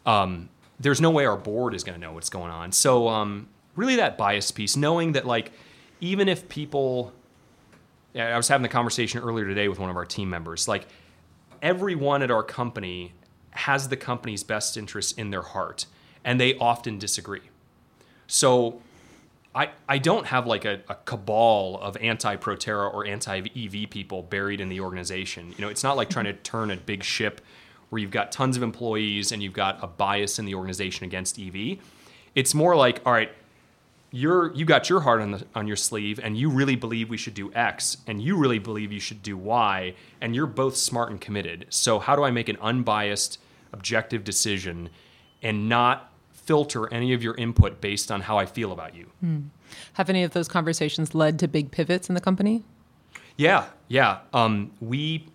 um, there's no way our board is going to know what's going on. So, um, really, that bias piece, knowing that, like, even if people, I was having the conversation earlier today with one of our team members, like, everyone at our company has the company's best interests in their heart, and they often disagree. So, I, I don't have like a, a cabal of anti Proterra or anti EV people buried in the organization. You know, it's not like trying to turn a big ship where you've got tons of employees and you've got a bias in the organization against EV. It's more like, all right, you're you got your heart on the on your sleeve and you really believe we should do X and you really believe you should do Y and you're both smart and committed. So how do I make an unbiased, objective decision and not filter any of your input based on how I feel about you. Hmm. Have any of those conversations led to big pivots in the company? Yeah, yeah. Um, we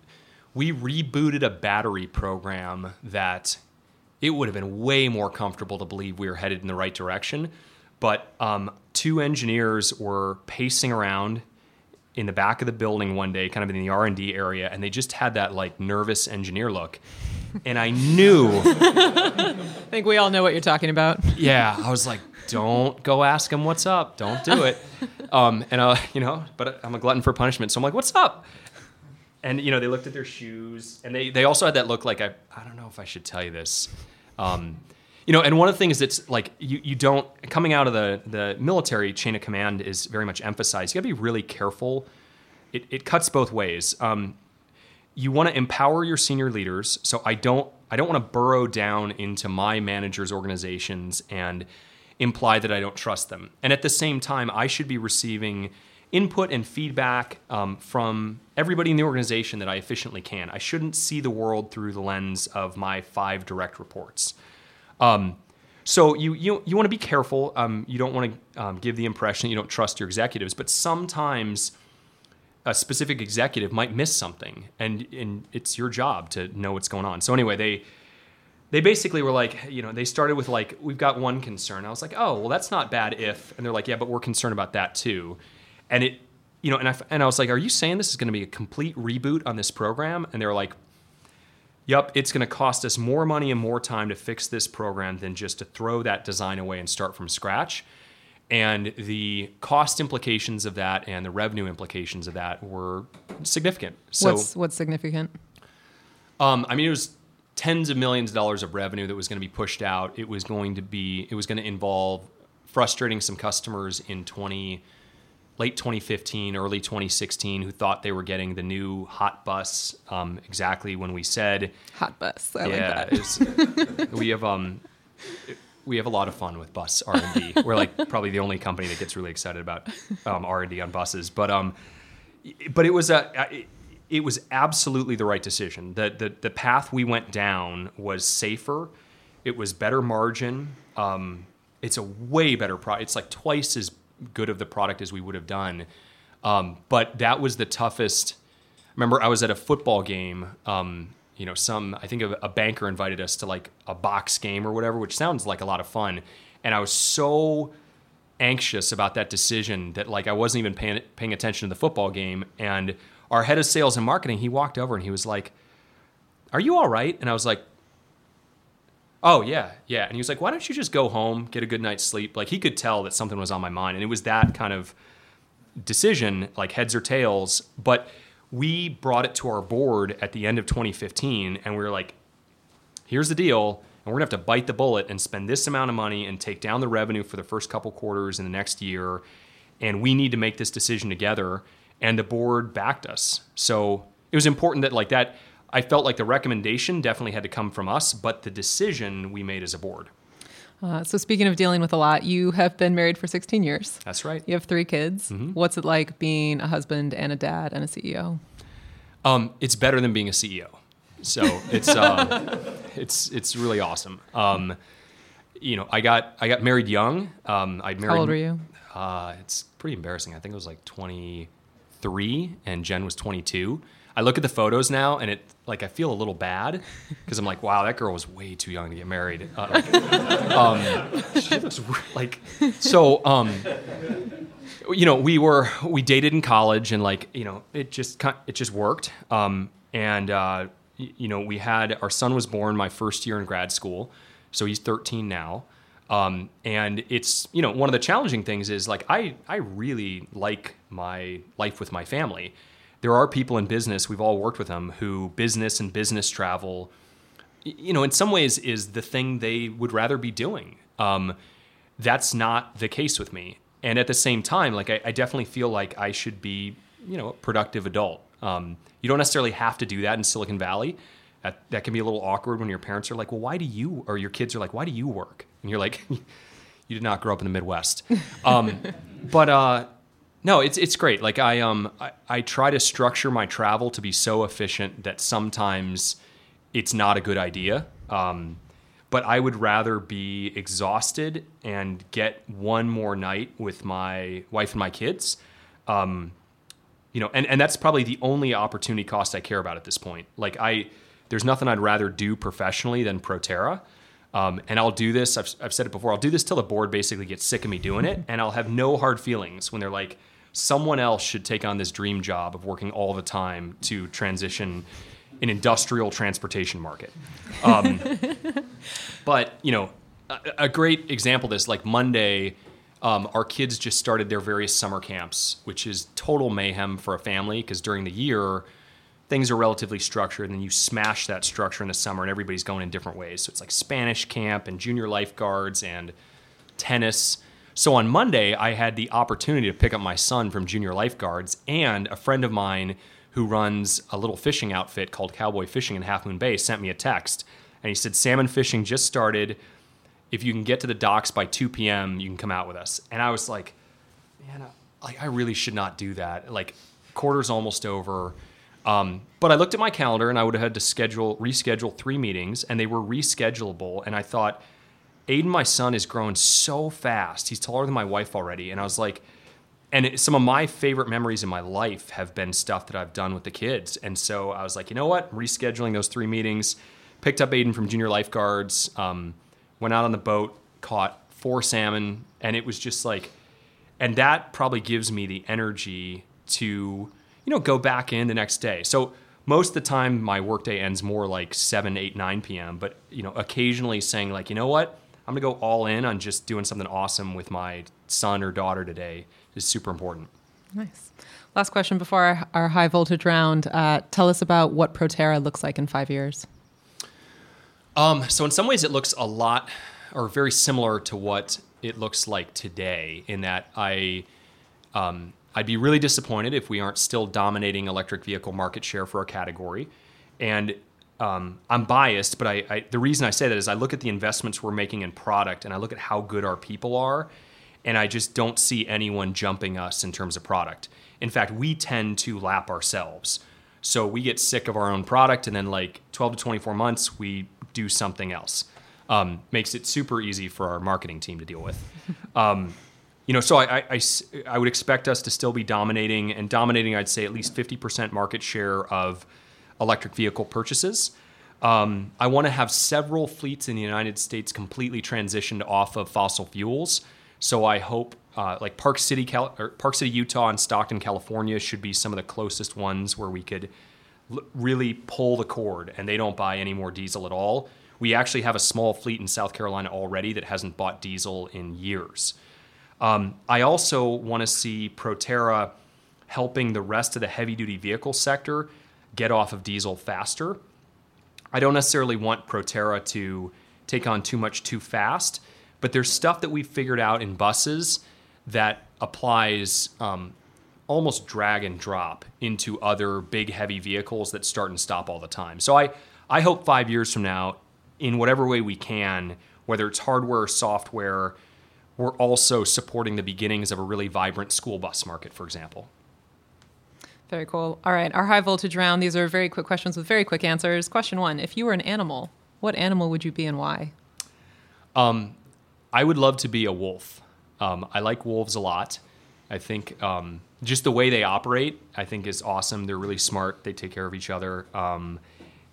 we rebooted a battery program that it would have been way more comfortable to believe we were headed in the right direction. But um, two engineers were pacing around in the back of the building one day, kind of in the R and D area, and they just had that like nervous engineer look and I knew. I think we all know what you're talking about. yeah, I was like, don't go ask him what's up. Don't do it. Um, and uh, you know, but I'm a glutton for punishment, so I'm like, what's up? and you know they looked at their shoes, and they they also had that look like I I don't know if I should tell you this. Um, you know, and one of the things that's like you, you don't coming out of the the military chain of command is very much emphasized. You got to be really careful. It, it cuts both ways. Um, you want to empower your senior leaders. So I don't I don't want to burrow down into my manager's organizations and imply that I don't trust them. And at the same time, I should be receiving input and feedback um, from everybody in the organization that I efficiently can. I shouldn't see the world through the lens of my five direct reports. Um, so you you you want to be careful. Um, you don't want to um, give the impression you don't trust your executives, but sometimes a specific executive might miss something, and and it's your job to know what's going on. So anyway, they they basically were like, you know, they started with like, we've got one concern. I was like, oh, well, that's not bad if, and they're like, yeah, but we're concerned about that too, and it, you know, and I and I was like, are you saying this is going to be a complete reboot on this program? And they were like, yep, it's going to cost us more money and more time to fix this program than just to throw that design away and start from scratch. And the cost implications of that and the revenue implications of that were significant. So, what's what's significant? Um, I mean, it was tens of millions of dollars of revenue that was going to be pushed out. It was going to be, it was going to involve frustrating some customers in 20 late 2015, early 2016, who thought they were getting the new hot bus um, exactly when we said hot bus. I yeah, like that. we have um, we have a lot of fun with bus R and D. We're like probably the only company that gets really excited about um, R and D on buses. But um, but it was a. It, it was absolutely the right decision. The, the, the path we went down was safer. It was better margin. Um, it's a way better product. It's like twice as good of the product as we would have done. Um, but that was the toughest. Remember, I was at a football game. Um, you know, some I think a banker invited us to like a box game or whatever, which sounds like a lot of fun. And I was so anxious about that decision that like I wasn't even paying paying attention to the football game. And our head of sales and marketing, he walked over and he was like, "Are you all right?" And I was like, Oh yeah, yeah. And he was like, "Why don't you just go home, get a good night's sleep?" Like he could tell that something was on my mind, and it was that kind of decision, like heads or tails. But we brought it to our board at the end of 2015, and we were like, "Here's the deal." And we're gonna have to bite the bullet and spend this amount of money and take down the revenue for the first couple quarters in the next year. And we need to make this decision together. And the board backed us. So it was important that like that I felt like the recommendation definitely had to come from us, but the decision we made as a board. Uh, so, speaking of dealing with a lot, you have been married for 16 years. That's right. You have three kids. Mm-hmm. What's it like being a husband and a dad and a CEO? Um, it's better than being a CEO. So it's uh, it's it's really awesome. Um, you know, I got I got married young. Um, I married. How old were you? Uh, it's pretty embarrassing. I think it was like 23, and Jen was 22. I look at the photos now and it like I feel a little bad because I'm like, wow, that girl was way too young to get married. Uh, like, um, she like so. Um, you know, we were we dated in college and like you know it just it just worked. Um, and uh, you know we had our son was born my first year in grad school, so he's 13 now. Um, and it's you know one of the challenging things is like I I really like my life with my family there are people in business, we've all worked with them, who business and business travel, you know, in some ways is the thing they would rather be doing. Um, that's not the case with me. And at the same time, like I, I definitely feel like I should be, you know, a productive adult. Um, you don't necessarily have to do that in Silicon Valley. That, that can be a little awkward when your parents are like, well, why do you, or your kids are like, why do you work? And you're like, you did not grow up in the Midwest. Um, but, uh, no, it's it's great. Like I um I, I try to structure my travel to be so efficient that sometimes it's not a good idea. Um, but I would rather be exhausted and get one more night with my wife and my kids. Um, you know, and, and that's probably the only opportunity cost I care about at this point. Like I, there's nothing I'd rather do professionally than Proterra. Um, and I'll do this. I've, I've said it before. I'll do this till the board basically gets sick of me doing it, and I'll have no hard feelings when they're like, someone else should take on this dream job of working all the time to transition an industrial transportation market. Um, but you know, a, a, great example of this, like Monday, um, our kids just started their various summer camps, which is total mayhem for a family because during the year things are relatively structured, and then you smash that structure in the summer, and everybody's going in different ways. So it's like Spanish camp and junior lifeguards and tennis. So on Monday, I had the opportunity to pick up my son from junior lifeguards and a friend of mine who runs a little fishing outfit called Cowboy Fishing in Half Moon Bay sent me a text and he said salmon fishing just started. If you can get to the docks by 2 p.m., you can come out with us. And I was like, man, I, I really should not do that. Like quarter's almost over. Um, but I looked at my calendar and I would have had to schedule reschedule three meetings and they were reschedulable. And I thought, Aiden, my son, is growing so fast. He's taller than my wife already. And I was like, and it, some of my favorite memories in my life have been stuff that I've done with the kids. And so I was like, you know what? Rescheduling those three meetings, picked up Aiden from junior lifeguards, um, went out on the boat, caught four salmon, and it was just like, and that probably gives me the energy to, you know, go back in the next day. So most of the time, my workday ends more like 7, 8, 9 p.m. But, you know, occasionally saying, like, you know what? I'm going to go all in on just doing something awesome with my son or daughter today is super important. Nice. Last question before our, our high voltage round. Uh, tell us about what Proterra looks like in five years. Um, so in some ways, it looks a lot or very similar to what it looks like today. In that I, um, I'd be really disappointed if we aren't still dominating electric vehicle market share for our category. And um, I'm biased, but I, I, the reason I say that is I look at the investments we're making in product, and I look at how good our people are, and I just don't see anyone jumping us in terms of product. In fact, we tend to lap ourselves. So we get sick of our own product, and then like 12 to 24 months, we do something else. Um, makes it super easy for our marketing team to deal with. Um, you know, so I, I, I, I would expect us to still be dominating, and dominating, I'd say at least 50% market share of electric vehicle purchases. Um, I want to have several fleets in the United States completely transitioned off of fossil fuels. So I hope uh, like Park City, Cal- Park City, Utah, and Stockton, California should be some of the closest ones where we could l- really pull the cord and they don't buy any more diesel at all. We actually have a small fleet in South Carolina already that hasn't bought diesel in years. Um, I also want to see Proterra helping the rest of the heavy duty vehicle sector get off of diesel faster. I don't necessarily want Proterra to take on too much too fast, but there's stuff that we've figured out in buses that applies um, almost drag and drop into other big heavy vehicles that start and stop all the time. So I, I hope five years from now, in whatever way we can, whether it's hardware or software, we're also supporting the beginnings of a really vibrant school bus market, for example. Very cool. All right, our high voltage round. These are very quick questions with very quick answers. Question one: If you were an animal, what animal would you be and why? Um, I would love to be a wolf. Um, I like wolves a lot. I think um, just the way they operate, I think, is awesome. They're really smart. They take care of each other. Um,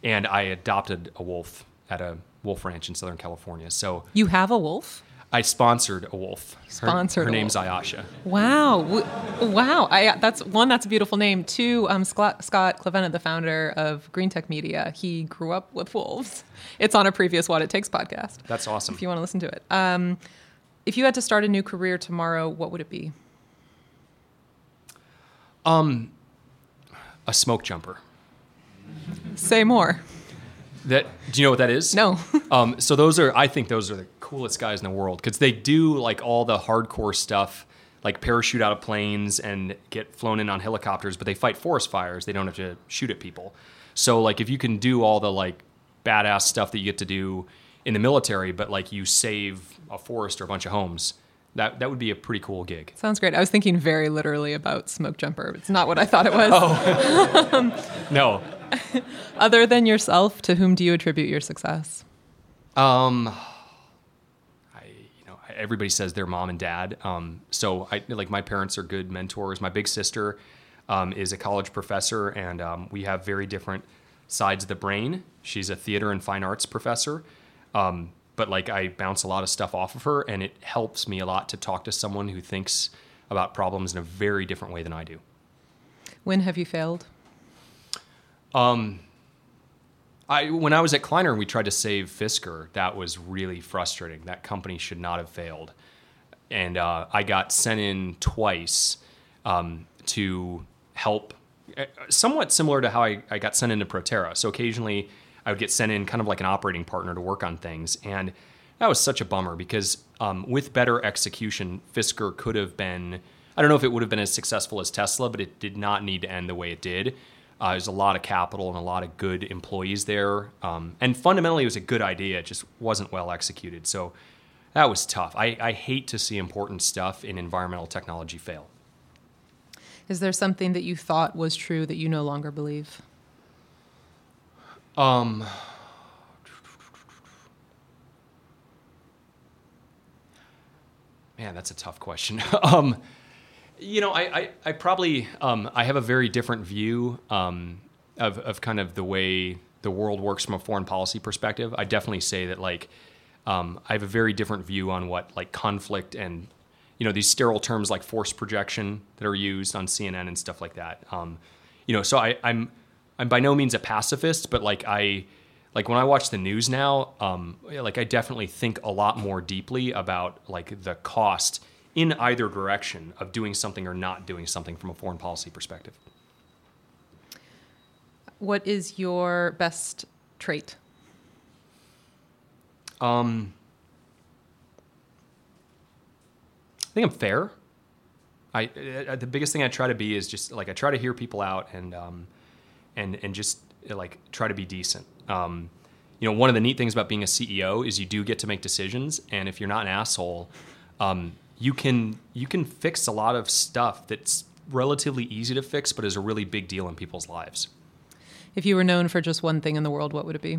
and I adopted a wolf at a wolf ranch in Southern California. So you have a wolf. I sponsored a wolf. Sponsored. Her, her name's Ayasha. Wow, wow! I, that's one. That's a beautiful name. Two. Um, Scott, Scott Clavenna, the founder of Greentech Media, he grew up with wolves. It's on a previous Watt It Takes podcast. That's awesome. If you want to listen to it. Um, if you had to start a new career tomorrow, what would it be? Um, a smoke jumper. Say more. That do you know what that is? No. um, so those are I think those are the coolest guys in the world because they do like all the hardcore stuff, like parachute out of planes and get flown in on helicopters, but they fight forest fires. They don't have to shoot at people. So like if you can do all the like badass stuff that you get to do in the military, but like you save a forest or a bunch of homes, that that would be a pretty cool gig. Sounds great. I was thinking very literally about smoke jumper. It's not what I thought it was. Oh. no. Other than yourself, to whom do you attribute your success? Um everybody says their mom and dad. Um, so I like my parents are good mentors. My big sister um, is a college professor, and um, we have very different sides of the brain. She's a theater and fine arts professor, um, but like I bounce a lot of stuff off of her, and it helps me a lot to talk to someone who thinks about problems in a very different way than I do. When have you failed? Um, I, when I was at Kleiner and we tried to save Fisker, that was really frustrating. That company should not have failed. And uh, I got sent in twice um, to help uh, somewhat similar to how I, I got sent into Proterra. So occasionally I would get sent in kind of like an operating partner to work on things. And that was such a bummer because um, with better execution, Fisker could have been, I don't know if it would have been as successful as Tesla, but it did not need to end the way it did. Uh, there's a lot of capital and a lot of good employees there. Um, and fundamentally, it was a good idea. It just wasn't well executed. So that was tough. I, I hate to see important stuff in environmental technology fail. Is there something that you thought was true that you no longer believe? Um, man, that's a tough question. um, you know, I, I, I probably um, I have a very different view um, of, of kind of the way the world works from a foreign policy perspective. I definitely say that like um, I have a very different view on what like conflict and you know these sterile terms like force projection that are used on CNN and stuff like that. Um, you know, so I, I'm I'm by no means a pacifist, but like I like when I watch the news now, um, like I definitely think a lot more deeply about like the cost in either direction of doing something or not doing something from a foreign policy perspective. What is your best trait? Um, I think I'm fair. I, I, the biggest thing I try to be is just like I try to hear people out and um, and and just like try to be decent. Um, you know, one of the neat things about being a CEO is you do get to make decisions, and if you're not an asshole, um, you can you can fix a lot of stuff that's relatively easy to fix, but is a really big deal in people's lives. If you were known for just one thing in the world, what would it be?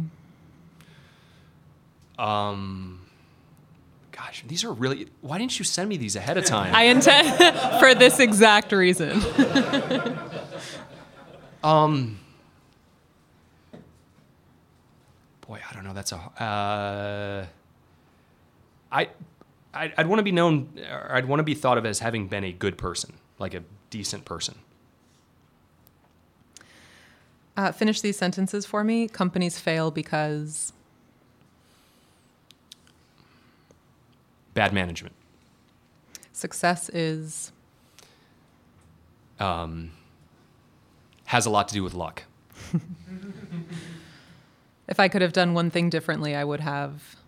Um, gosh, these are really. Why didn't you send me these ahead of time? I intend for this exact reason. um, boy, I don't know. That's a. Uh, I I'd, I'd want to be known, or I'd want to be thought of as having been a good person, like a decent person. Uh, finish these sentences for me. Companies fail because. Bad management. Success is. Um, has a lot to do with luck. if I could have done one thing differently, I would have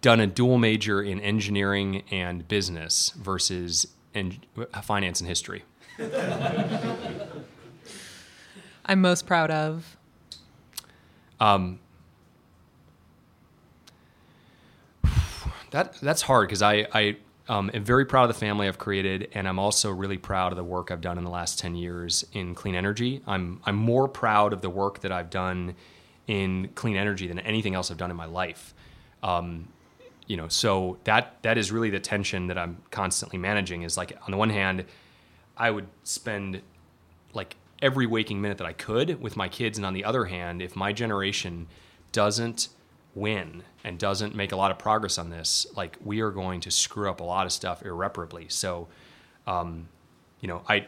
done a dual major in engineering and business versus en- finance and history. I'm most proud of. Um, that that's hard because I I um, am very proud of the family I've created, and I'm also really proud of the work I've done in the last ten years in clean energy. I'm I'm more proud of the work that I've done in clean energy than anything else I've done in my life. Um, you know, so that that is really the tension that I'm constantly managing. Is like on the one hand, I would spend like every waking minute that I could with my kids, and on the other hand, if my generation doesn't win and doesn't make a lot of progress on this, like we are going to screw up a lot of stuff irreparably. So, um, you know, I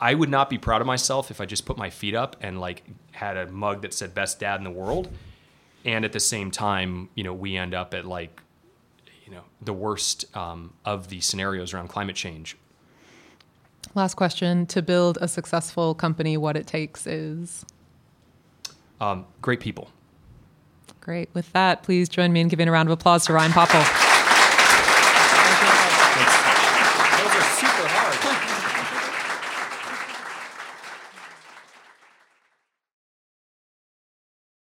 I would not be proud of myself if I just put my feet up and like had a mug that said "best dad in the world." And at the same time, you know, we end up at like, you know, the worst um, of the scenarios around climate change. Last question: To build a successful company, what it takes is um, great people. Great. With that, please join me in giving a round of applause to Ryan Popple.